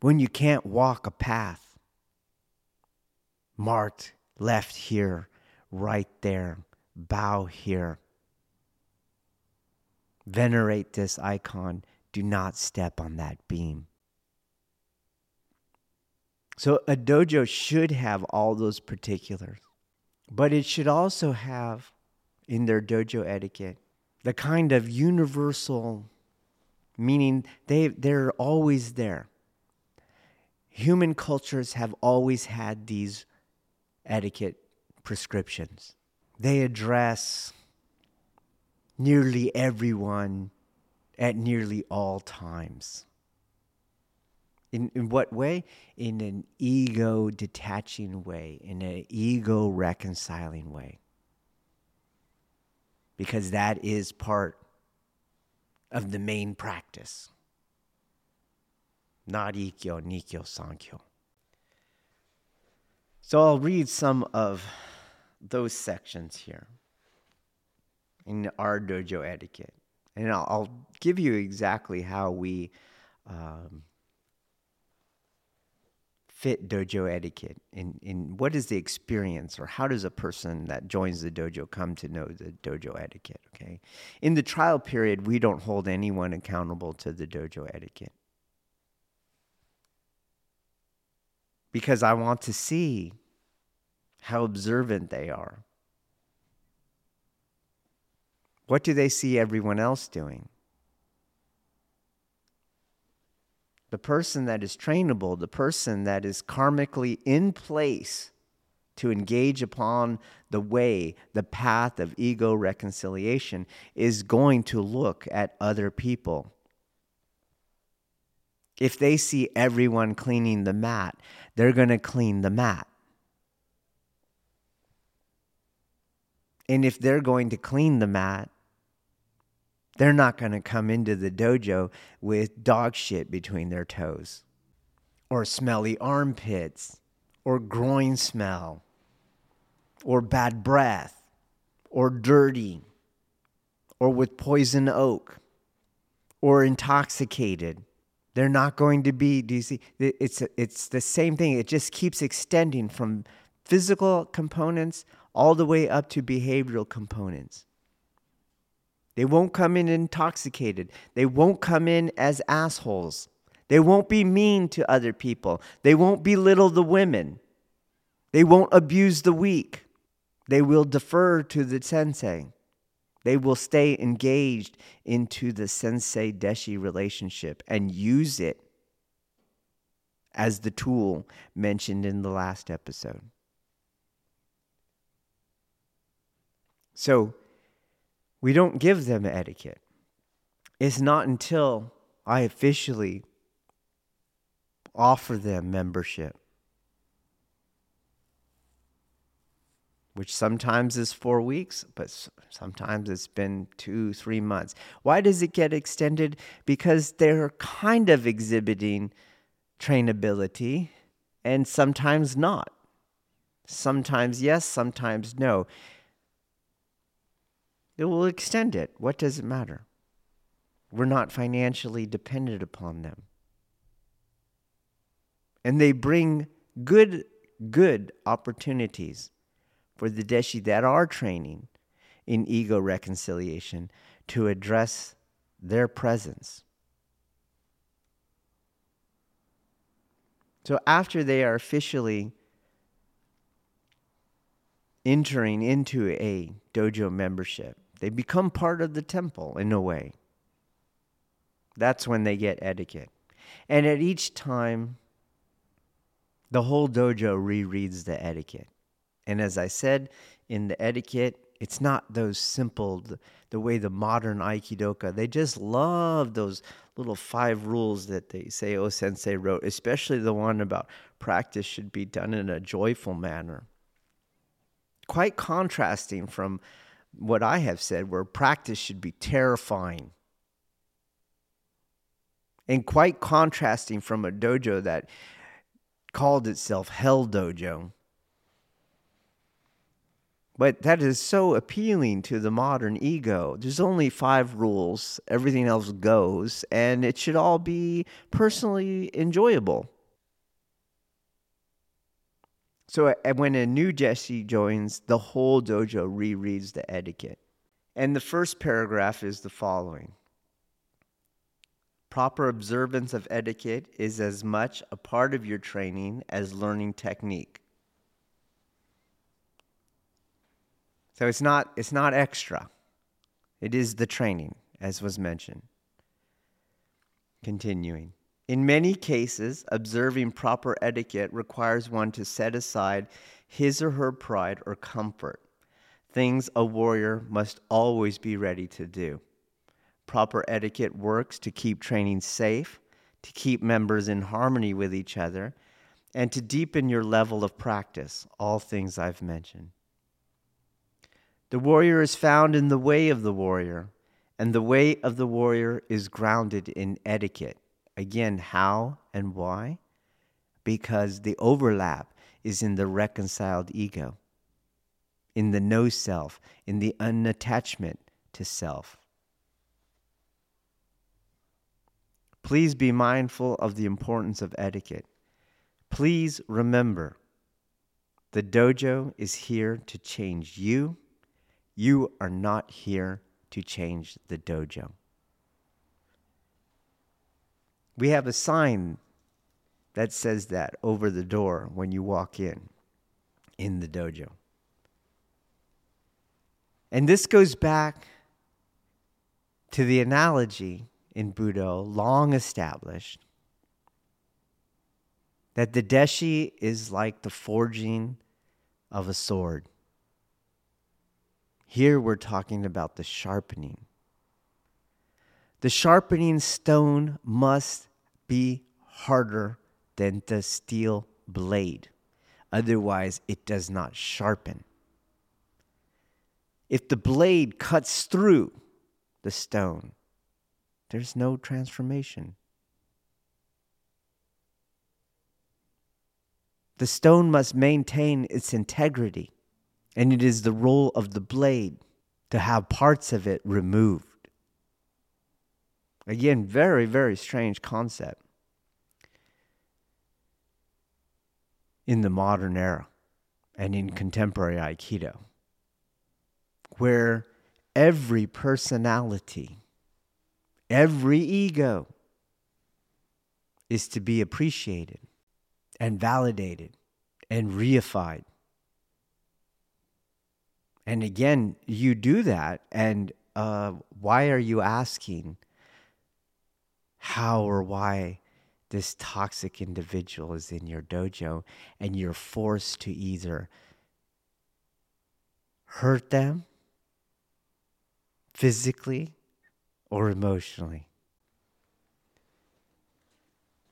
A: when you can't walk a path marked left here, right there, bow here? Venerate this icon. Do not step on that beam. So, a dojo should have all those particulars, but it should also have in their dojo etiquette the kind of universal meaning they, they're always there. Human cultures have always had these etiquette prescriptions. They address nearly everyone at nearly all times. In, in what way? In an ego detaching way, in an ego reconciling way. Because that is part of the main practice. Not Ikkyo, Sankyo. So I'll read some of those sections here in our dojo etiquette. And I'll, I'll give you exactly how we um, fit dojo etiquette? In what is the experience or how does a person that joins the dojo come to know the dojo etiquette okay? In the trial period we don't hold anyone accountable to the dojo etiquette. Because i want to see how observant they are. What do they see everyone else doing? The person that is trainable, the person that is karmically in place to engage upon the way, the path of ego reconciliation, is going to look at other people. If they see everyone cleaning the mat, they're going to clean the mat. And if they're going to clean the mat, they're not going to come into the dojo with dog shit between their toes, or smelly armpits, or groin smell, or bad breath, or dirty, or with poison oak, or intoxicated. They're not going to be, do you see? It's, it's the same thing. It just keeps extending from physical components all the way up to behavioral components. They won't come in intoxicated. They won't come in as assholes. They won't be mean to other people. They won't belittle the women. They won't abuse the weak. They will defer to the sensei. They will stay engaged into the sensei deshi relationship and use it as the tool mentioned in the last episode. So we don't give them etiquette. It's not until I officially offer them membership, which sometimes is four weeks, but sometimes it's been two, three months. Why does it get extended? Because they're kind of exhibiting trainability and sometimes not. Sometimes yes, sometimes no. It will extend it. What does it matter? We're not financially dependent upon them. And they bring good, good opportunities for the Deshi that are training in ego reconciliation to address their presence. So after they are officially entering into a dojo membership, they become part of the temple in a way. That's when they get etiquette. And at each time, the whole dojo rereads the etiquette. And as I said, in the etiquette, it's not those simple, the, way the modern Aikidoka, they just love those little five rules that they say O Sensei wrote, especially the one about practice should be done in a joyful manner. Quite contrasting from what I have said, where practice should be terrifying. And quite contrasting from a dojo that called itself Hell Dojo. But that is so appealing to the modern ego. There's only five rules, everything else goes, and it should all be personally enjoyable. So when a new deshi joins, the whole dojo rereads the etiquette. And the first paragraph is the following Proper observance of etiquette is as much a part of your training as learning technique. So it's not, it's not extra, it is the training, as was mentioned. Continuing. In many cases, observing proper etiquette requires one to set aside his or her pride or comfort, things a warrior must always be ready to do. Proper etiquette works to keep training safe, to keep members in harmony with each other, and to deepen your level of practice, all things I've mentioned. The warrior is found in the way of the warrior, and the way of the warrior is grounded in etiquette. Again, how and why? Because the overlap is in the reconciled ego, in the no self, in the unattachment to self. Please be mindful of the importance of etiquette. Please remember the dojo is here to change you. You are not here to change the dojo. We have a sign that says that over the door when you walk in, in the dojo. And this goes back to the analogy in Budo, long established, that the deshi is like the forging of a sword. Here we're talking about the sharpening. The sharpening stone must be harder than the steel blade. Otherwise, it does not sharpen. If the blade cuts through the stone, there's no transformation. The stone must maintain its integrity, and it is the role of the blade to have parts of it removed. Again, very, very strange concept in the modern era and in contemporary Aikido, where every personality Every ego is to be appreciated and validated and reified. And again, you do that. And uh, why are you asking how or why this toxic individual is in your dojo and you're forced to either hurt them physically or emotionally?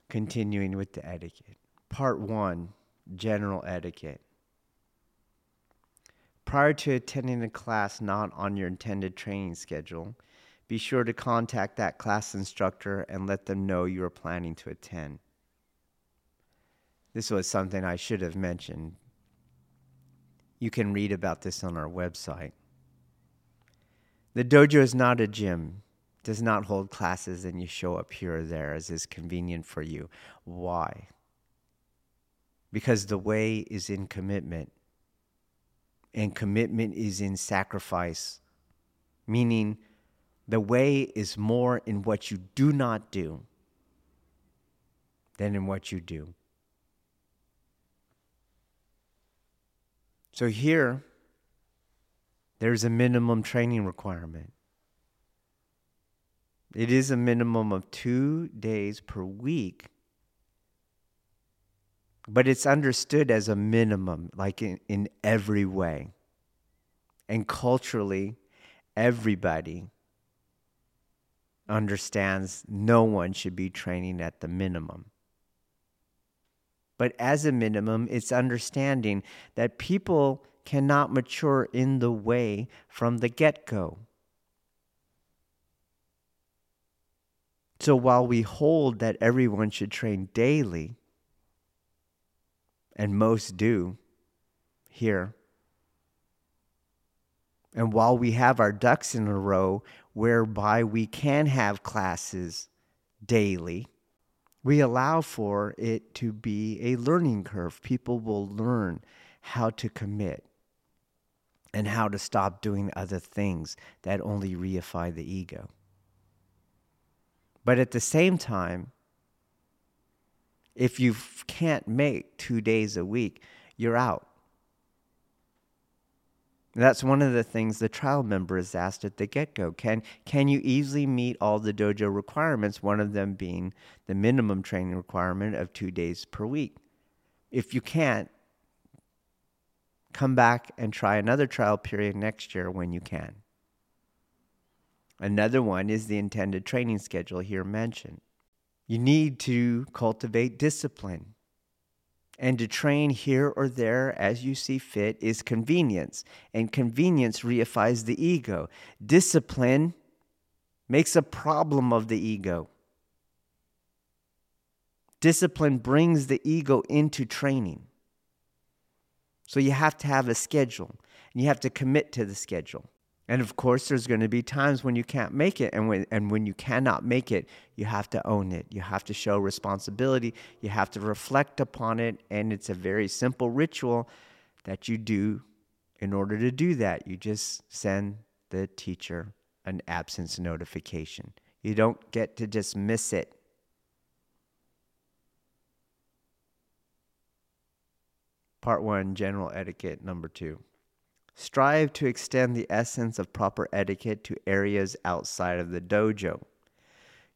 A: Continuing with the etiquette. Part one general etiquette. Prior to attending a class not on your intended training schedule, be sure to contact that class instructor and let them know you are planning to attend. This was something I should have mentioned. You can read about this on our website. The dojo is not a gym, does not hold classes and you show up here or there as is convenient for you. Why? Because the way is in commitment and commitment is in sacrifice, meaning the way is more in what you do not do than in what you do. So here, there's a minimum training requirement. It is a minimum of two days per week but it's understood as a minimum, like in, in every way. And culturally, everybody understands no one should be training at the minimum. But as a minimum, it's understanding that people cannot mature in the way from the get go. So while we hold that everyone should train daily, and most do here. And while we have our ducks in a row whereby we can have classes daily, we allow for it to be a learning curve. People will learn how to commit and how to stop doing other things that only reify the ego. But at the same time, if you can't make two days a week, you're out. That's one of the things the trial member is asked at the get go. Can, can you easily meet all the dojo requirements? One of them being the minimum training requirement of two days per week. If you can't, come back and try another trial period next year when you can. Another one is the intended training schedule here mentioned. You need to cultivate discipline. And to train here or there as you see fit is convenience. And convenience reifies the ego. Discipline makes a problem of the ego. Discipline brings the ego into training. So you have to have a schedule and you have to commit to the schedule. And of course, there's going to be times when you can't make it. And when, and when you cannot make it, you have to own it. You have to show responsibility. You have to reflect upon it. And it's a very simple ritual that you do in order to do that. You just send the teacher an absence notification. You don't get to dismiss it. Part one General Etiquette, number two. Strive to extend the essence of proper etiquette to areas outside of the dojo.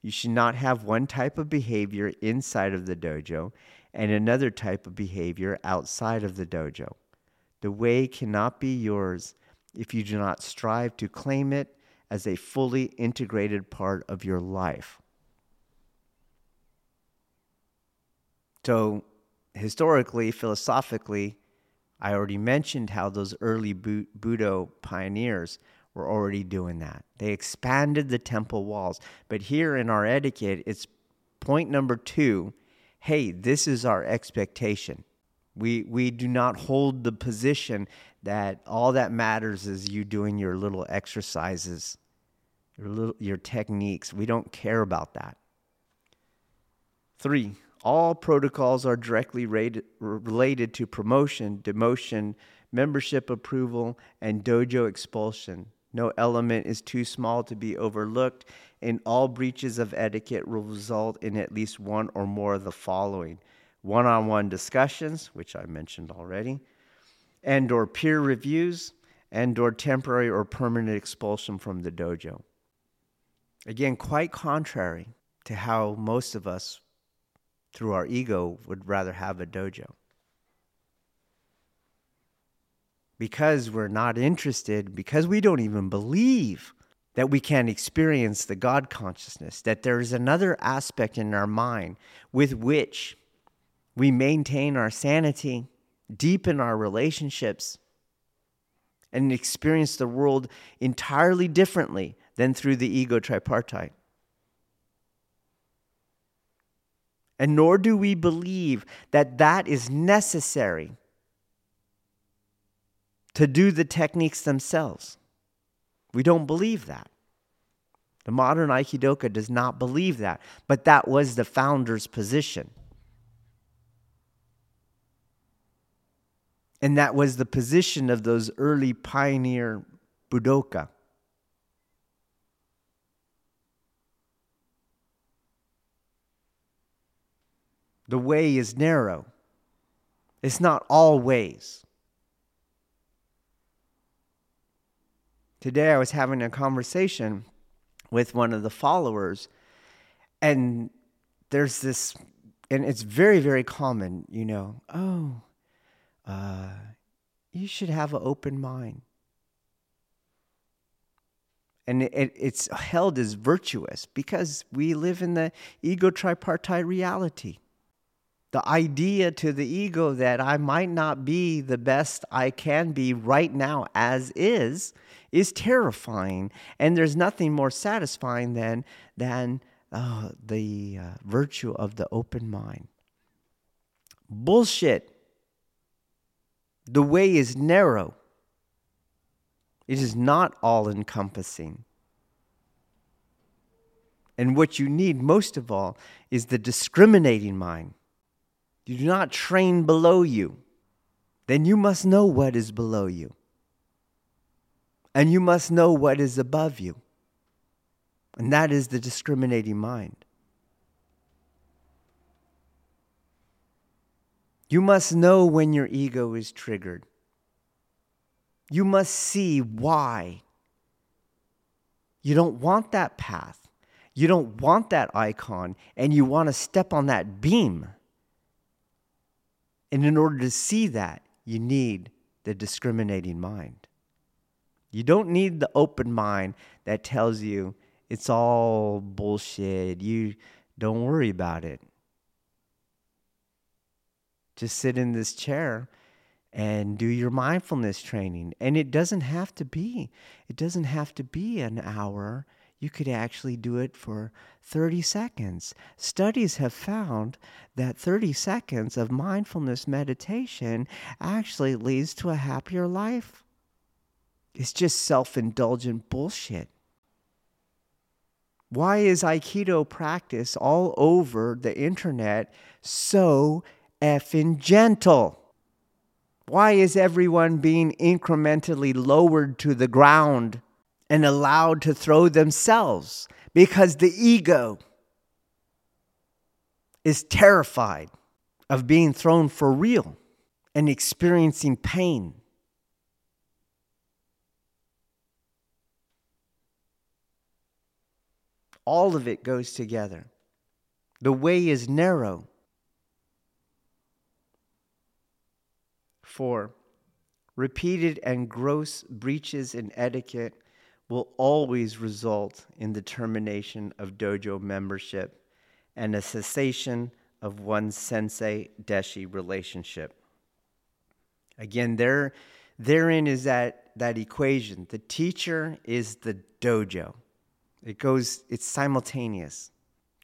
A: You should not have one type of behavior inside of the dojo and another type of behavior outside of the dojo. The way cannot be yours if you do not strive to claim it as a fully integrated part of your life. So, historically, philosophically, I already mentioned how those early Budo pioneers were already doing that. They expanded the temple walls. But here in our etiquette, it's point number two hey, this is our expectation. We, we do not hold the position that all that matters is you doing your little exercises, your, little, your techniques. We don't care about that. Three, all protocols are directly related to promotion, demotion, membership approval, and dojo expulsion. No element is too small to be overlooked, and all breaches of etiquette will result in at least one or more of the following one on one discussions, which I mentioned already, and or peer reviews, and or temporary or permanent expulsion from the dojo. Again, quite contrary to how most of us through our ego would rather have a dojo. Because we're not interested, because we don't even believe that we can experience the God consciousness, that there is another aspect in our mind with which we maintain our sanity, deepen our relationships, and experience the world entirely differently than through the ego tripartite. And nor do we believe that that is necessary to do the techniques themselves. We don't believe that. The modern Aikidoka does not believe that, but that was the founder's position. And that was the position of those early pioneer Budoka. The way is narrow. It's not all ways. Today I was having a conversation with one of the followers, and there's this, and it's very, very common, you know, oh, uh, you should have an open mind. And it, it's held as virtuous because we live in the ego tripartite reality the idea to the ego that I might not be the best I can be right now as is is terrifying. And there's nothing more satisfying than, than uh, the uh, virtue of the open mind. Bullshit. The way is narrow, it is not all encompassing. And what you need most of all is the discriminating mind you do not train below you, then you must know what is below you. And you must know what is above you. And that is the discriminating mind. You must know when your ego is triggered. You must see why. You don't want that path. You don't want that icon, and you want to step on that beam. And in order to see that, you need the discriminating mind. You don't need the open mind that tells you it's all bullshit. You don't worry about it. Just sit in this chair and do your mindfulness training. And it doesn't have to be, it doesn't have to be an hour you could actually do it for 30 seconds. Studies have found that 30 seconds of mindfulness meditation actually leads to a happier life. It's just self indulgent bullshit. Why is Aikido practice all over the internet so effing gentle? Why is everyone being incrementally lowered to the ground? And allowed to throw themselves because the ego is terrified of being thrown for real and experiencing pain. All of it goes together. The way is narrow. Four, repeated and gross breaches in etiquette will always result in the termination of dojo membership and a cessation of one's sensei deshi relationship. Again, there, therein is that, that equation. The teacher is the dojo. It goes, it's simultaneous.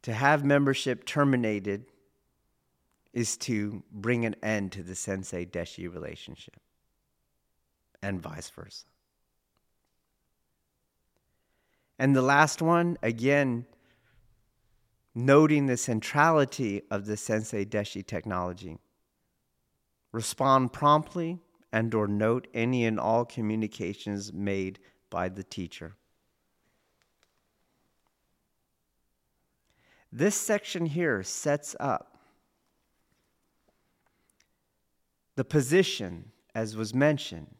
A: To have membership terminated is to bring an end to the sensei deshi relationship, and vice versa. And the last one, again, noting the centrality of the Sensei Deshi technology. Respond promptly and or note any and all communications made by the teacher. This section here sets up the position, as was mentioned,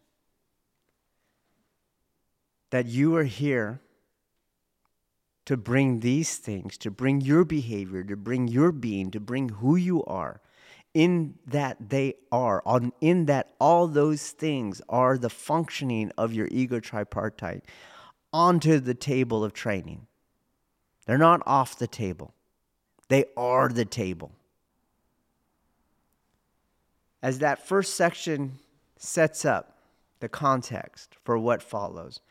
A: that you are here to bring these things, to bring your behavior, to bring your being, to bring who you are, in that they are, on in that all those things are the functioning of your ego tripartite onto the table of training. They're not off the table. They are the table. As that first section sets up the context for what follows,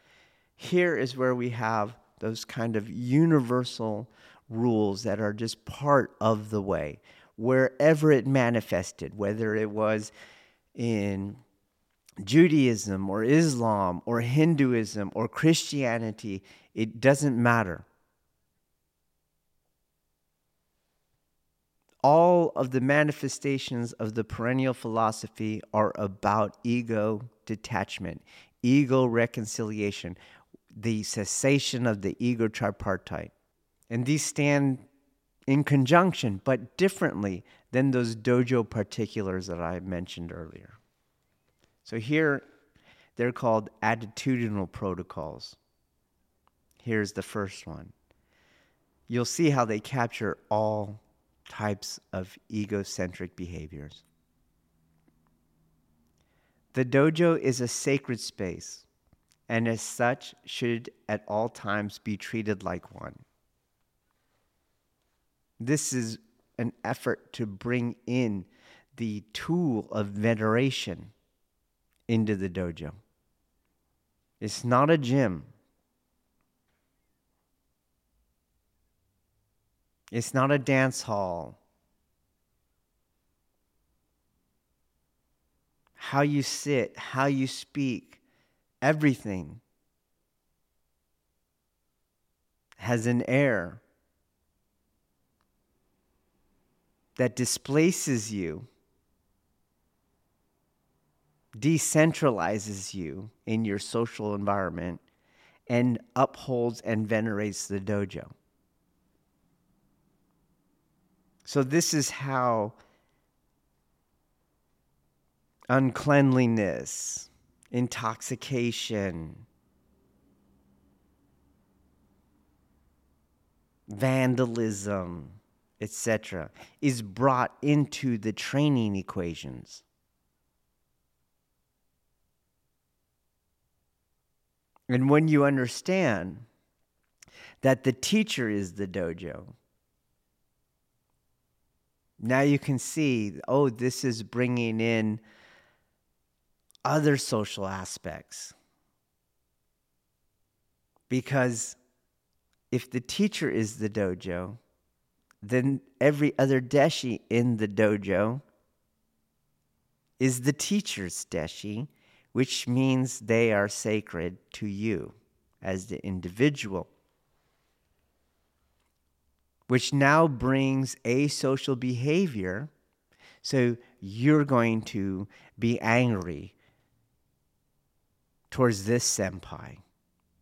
A: here is where we have those kind of universal rules that are just part of the way, wherever it manifested, whether it was in Judaism or Islam or Hinduism or Christianity, it doesn't matter. All of the manifestations of the perennial philosophy are about ego detachment, ego reconciliation, the cessation of the ego tripartite. And these stand in conjunction, but differently than those dojo particulars that I mentioned earlier. So here, they're called attitudinal protocols. Here's the first one. You'll see how they capture all types of egocentric behaviors. The dojo is a sacred space and as such should at all times be treated like one. This is an effort to bring in the tool of veneration into the dojo. It's not a gym. It's not a dance hall. How you sit, how you speak, everything has an air that displaces you, decentralizes you in your social environment, and upholds and venerates the dojo. So, this is how uncleanliness, intoxication, vandalism, etc., is brought into the training equations. And when you understand that the teacher is the dojo, now you can see, oh, this is bringing in other social aspects. Because if the teacher is the dojo, then every other deshi in the dojo is the teacher's deshi, which means they are sacred to you as the individual. Which now brings asocial behavior. So you're going to be angry towards this senpai.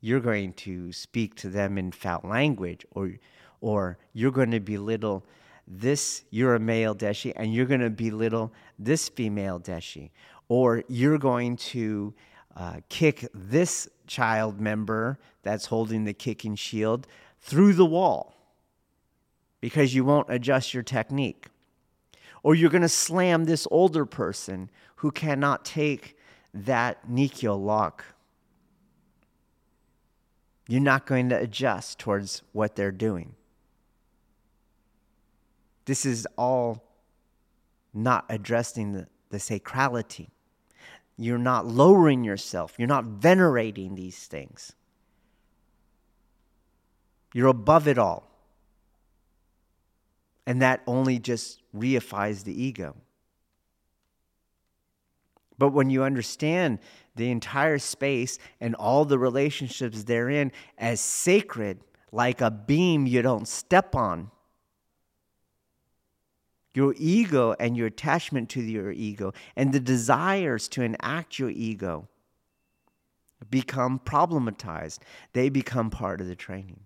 A: You're going to speak to them in foul language, or, or you're going to belittle this, you're a male deshi, and you're going to belittle this female deshi, or you're going to uh, kick this child member that's holding the kicking shield through the wall because you won't adjust your technique. Or you're going to slam this older person who cannot take that Nikyo lock, you're not going to adjust towards what they're doing. This is all not addressing the, the sacrality. You're not lowering yourself. You're not venerating these things. You're above it all. And that only just reifies the ego. But when you understand the entire space and all the relationships therein as sacred, like a beam you don't step on, your ego and your attachment to your ego and the desires to enact your ego become problematized. They become part of the training.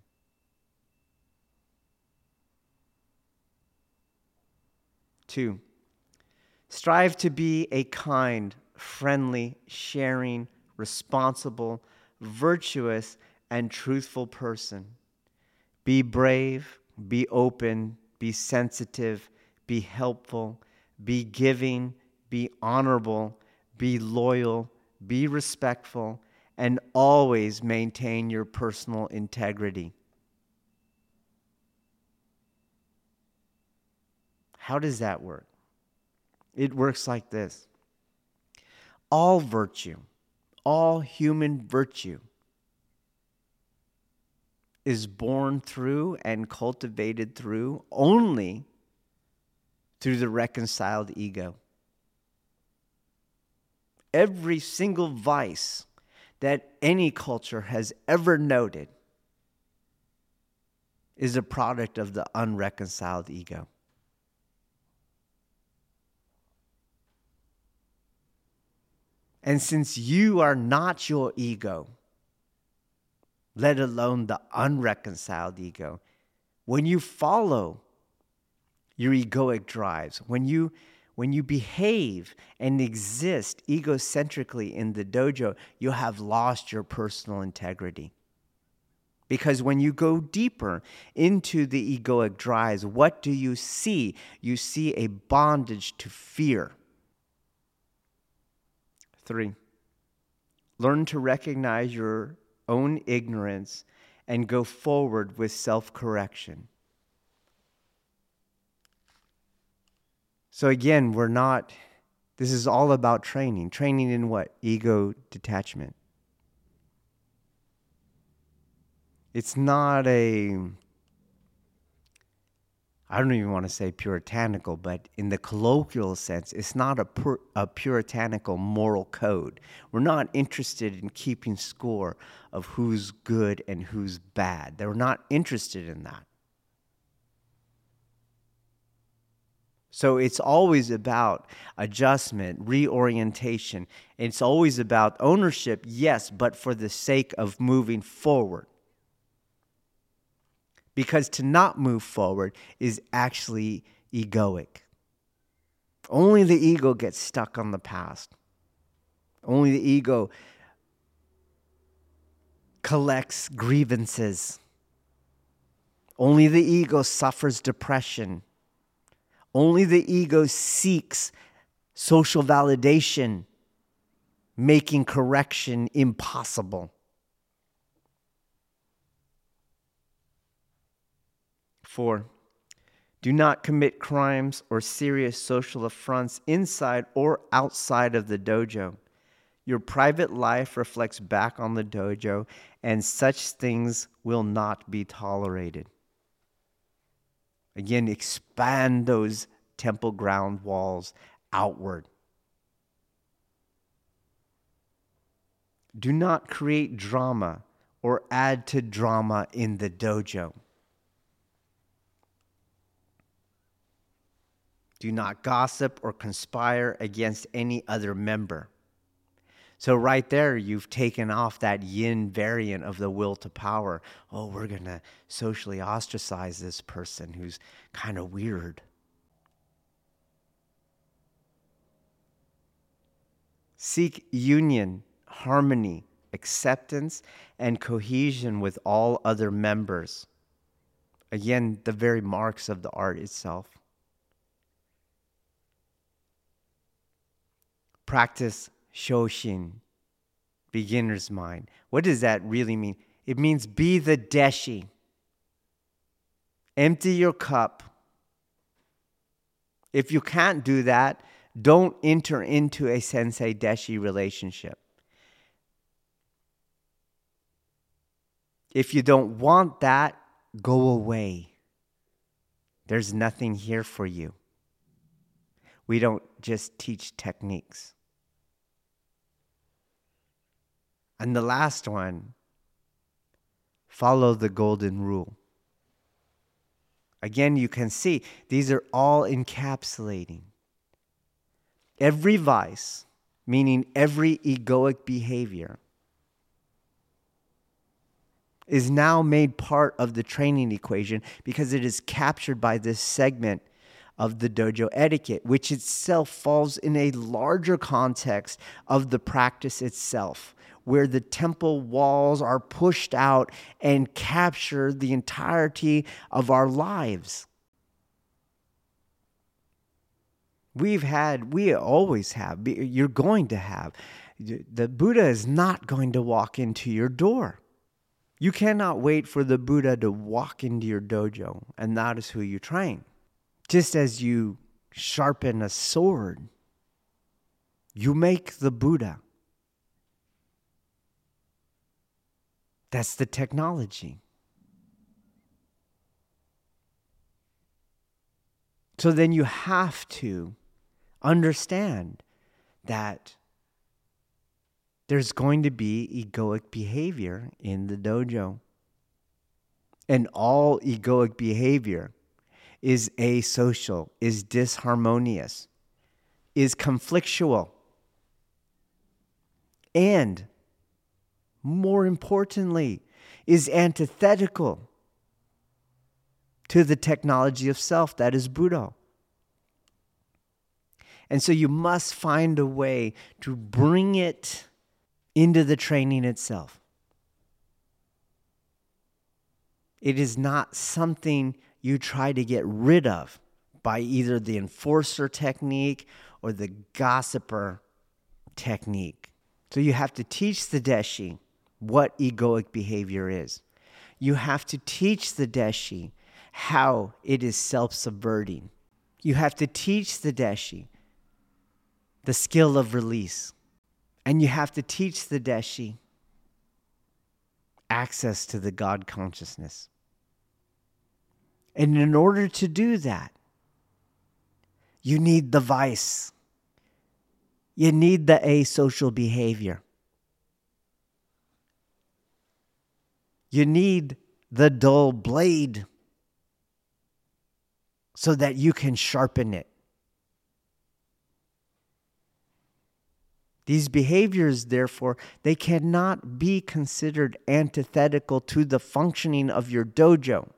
A: Two, strive to be a kind, friendly, sharing, responsible, virtuous, and truthful person. Be brave, be open, be sensitive, be helpful, be giving, be honorable, be loyal, be respectful, and always maintain your personal integrity. How does that work? It works like this all virtue, all human virtue is born through and cultivated through only through the reconciled ego. Every single vice that any culture has ever noted is a product of the unreconciled ego. And since you are not your ego, let alone the unreconciled ego, when you follow your egoic drives, when you when you behave and exist egocentrically in the dojo, you have lost your personal integrity. Because when you go deeper into the egoic drives, what do you see? You see a bondage to fear. Three, learn to recognize your own ignorance and go forward with self correction. So, again, we're not, this is all about training. Training in what? Ego detachment. It's not a I don't even want to say puritanical, but in the colloquial sense, it's not a, pur- a puritanical moral code. We're not interested in keeping score of who's good and who's bad. They're not interested in that. So it's always about adjustment, reorientation. It's always about ownership, yes, but for the sake of moving forward because to not move forward is actually egoic. Only the ego gets stuck on the past. Only the ego collects grievances. Only the ego suffers depression. Only the ego seeks social validation, making correction impossible. Four, do not commit crimes or serious social affronts inside or outside of the dojo. Your private life reflects back on the dojo, and such things will not be tolerated. Again, expand those temple ground walls outward. Do not create drama or add to drama in the dojo. Do not gossip or conspire against any other member. So, right there, you've taken off that yin variant of the will to power. Oh, we're going to socially ostracize this person who's kind of weird. Seek union, harmony, acceptance, and cohesion with all other members. Again, the very marks of the art itself. Practice Shoshin, beginner's mind. What does that really mean? It means be the deshi. Empty your cup. If you can't do that, don't enter into a sensei deshi relationship. If you don't want that, go away. There's nothing here for you. We don't just teach techniques. And the last one follow the golden rule. Again, you can see these are all encapsulating. Every vice, meaning every egoic behavior, is now made part of the training equation because it is captured by this segment of the dojo etiquette, which itself falls in a larger context of the practice itself, where the temple walls are pushed out and capture the entirety of our lives. We've had, we always have, you're going to have. The Buddha is not going to walk into your door. You cannot wait for the Buddha to walk into your dojo, and that is who you train. Just as you sharpen a sword, you make the Buddha. That's the technology. So then you have to understand that there's going to be egoic behavior in the dojo. And all egoic behavior is asocial, is disharmonious, is conflictual. And more importantly, is antithetical to the technology of self that is Buddha. And so you must find a way to bring it into the training itself. It is not something you try to get rid of by either the enforcer technique or the gossiper technique. So you have to teach the Deshi what egoic behavior is. You have to teach the Deshi how it is self subverting. You have to teach the Deshi the skill of release. And you have to teach the Deshi access to the God consciousness. And in order to do that, you need the vice. You need the asocial behavior. You need the dull blade so that you can sharpen it. These behaviors, therefore, they cannot be considered antithetical to the functioning of your dojo.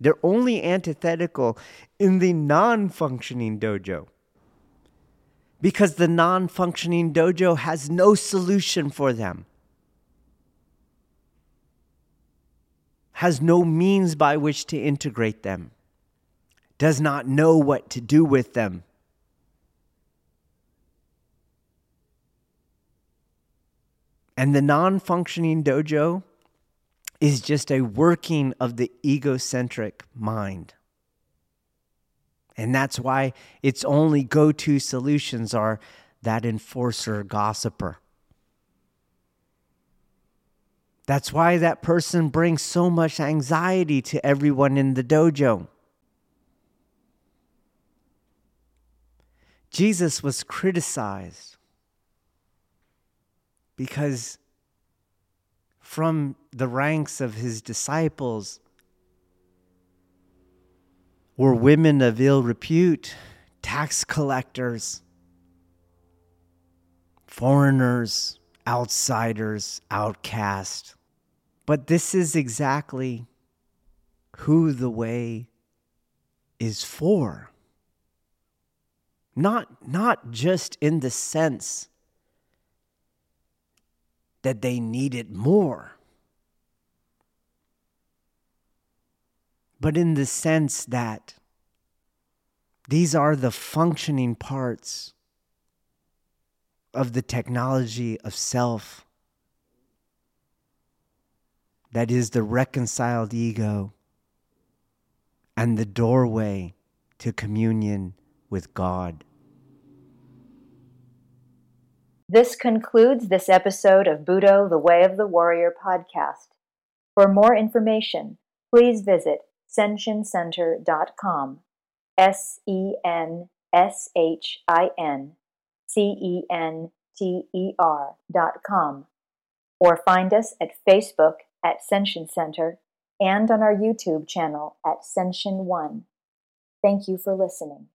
A: They're only antithetical in the non functioning dojo. Because the non functioning dojo has no solution for them, has no means by which to integrate them, does not know what to do with them. And the non functioning dojo is just a working of the egocentric mind. And that's why its only go to solutions are that enforcer gossiper. That's why that person brings so much anxiety to everyone in the dojo. Jesus was criticized because from the ranks of his disciples were women of ill repute, tax collectors, foreigners, outsiders, outcast. But this is exactly who the way is for. Not, not just in the sense that they need it more. But in the sense that these are the functioning parts of the technology of self. That is the reconciled ego and the doorway to communion with God.
B: This concludes this episode of Budo, the Way of the Warrior podcast. For more information, please visit senshincenter.com. S E N S H I N C E N T E R.com. Or find us at Facebook at Senshin Center and on our YouTube channel at Senshin One. Thank you for listening.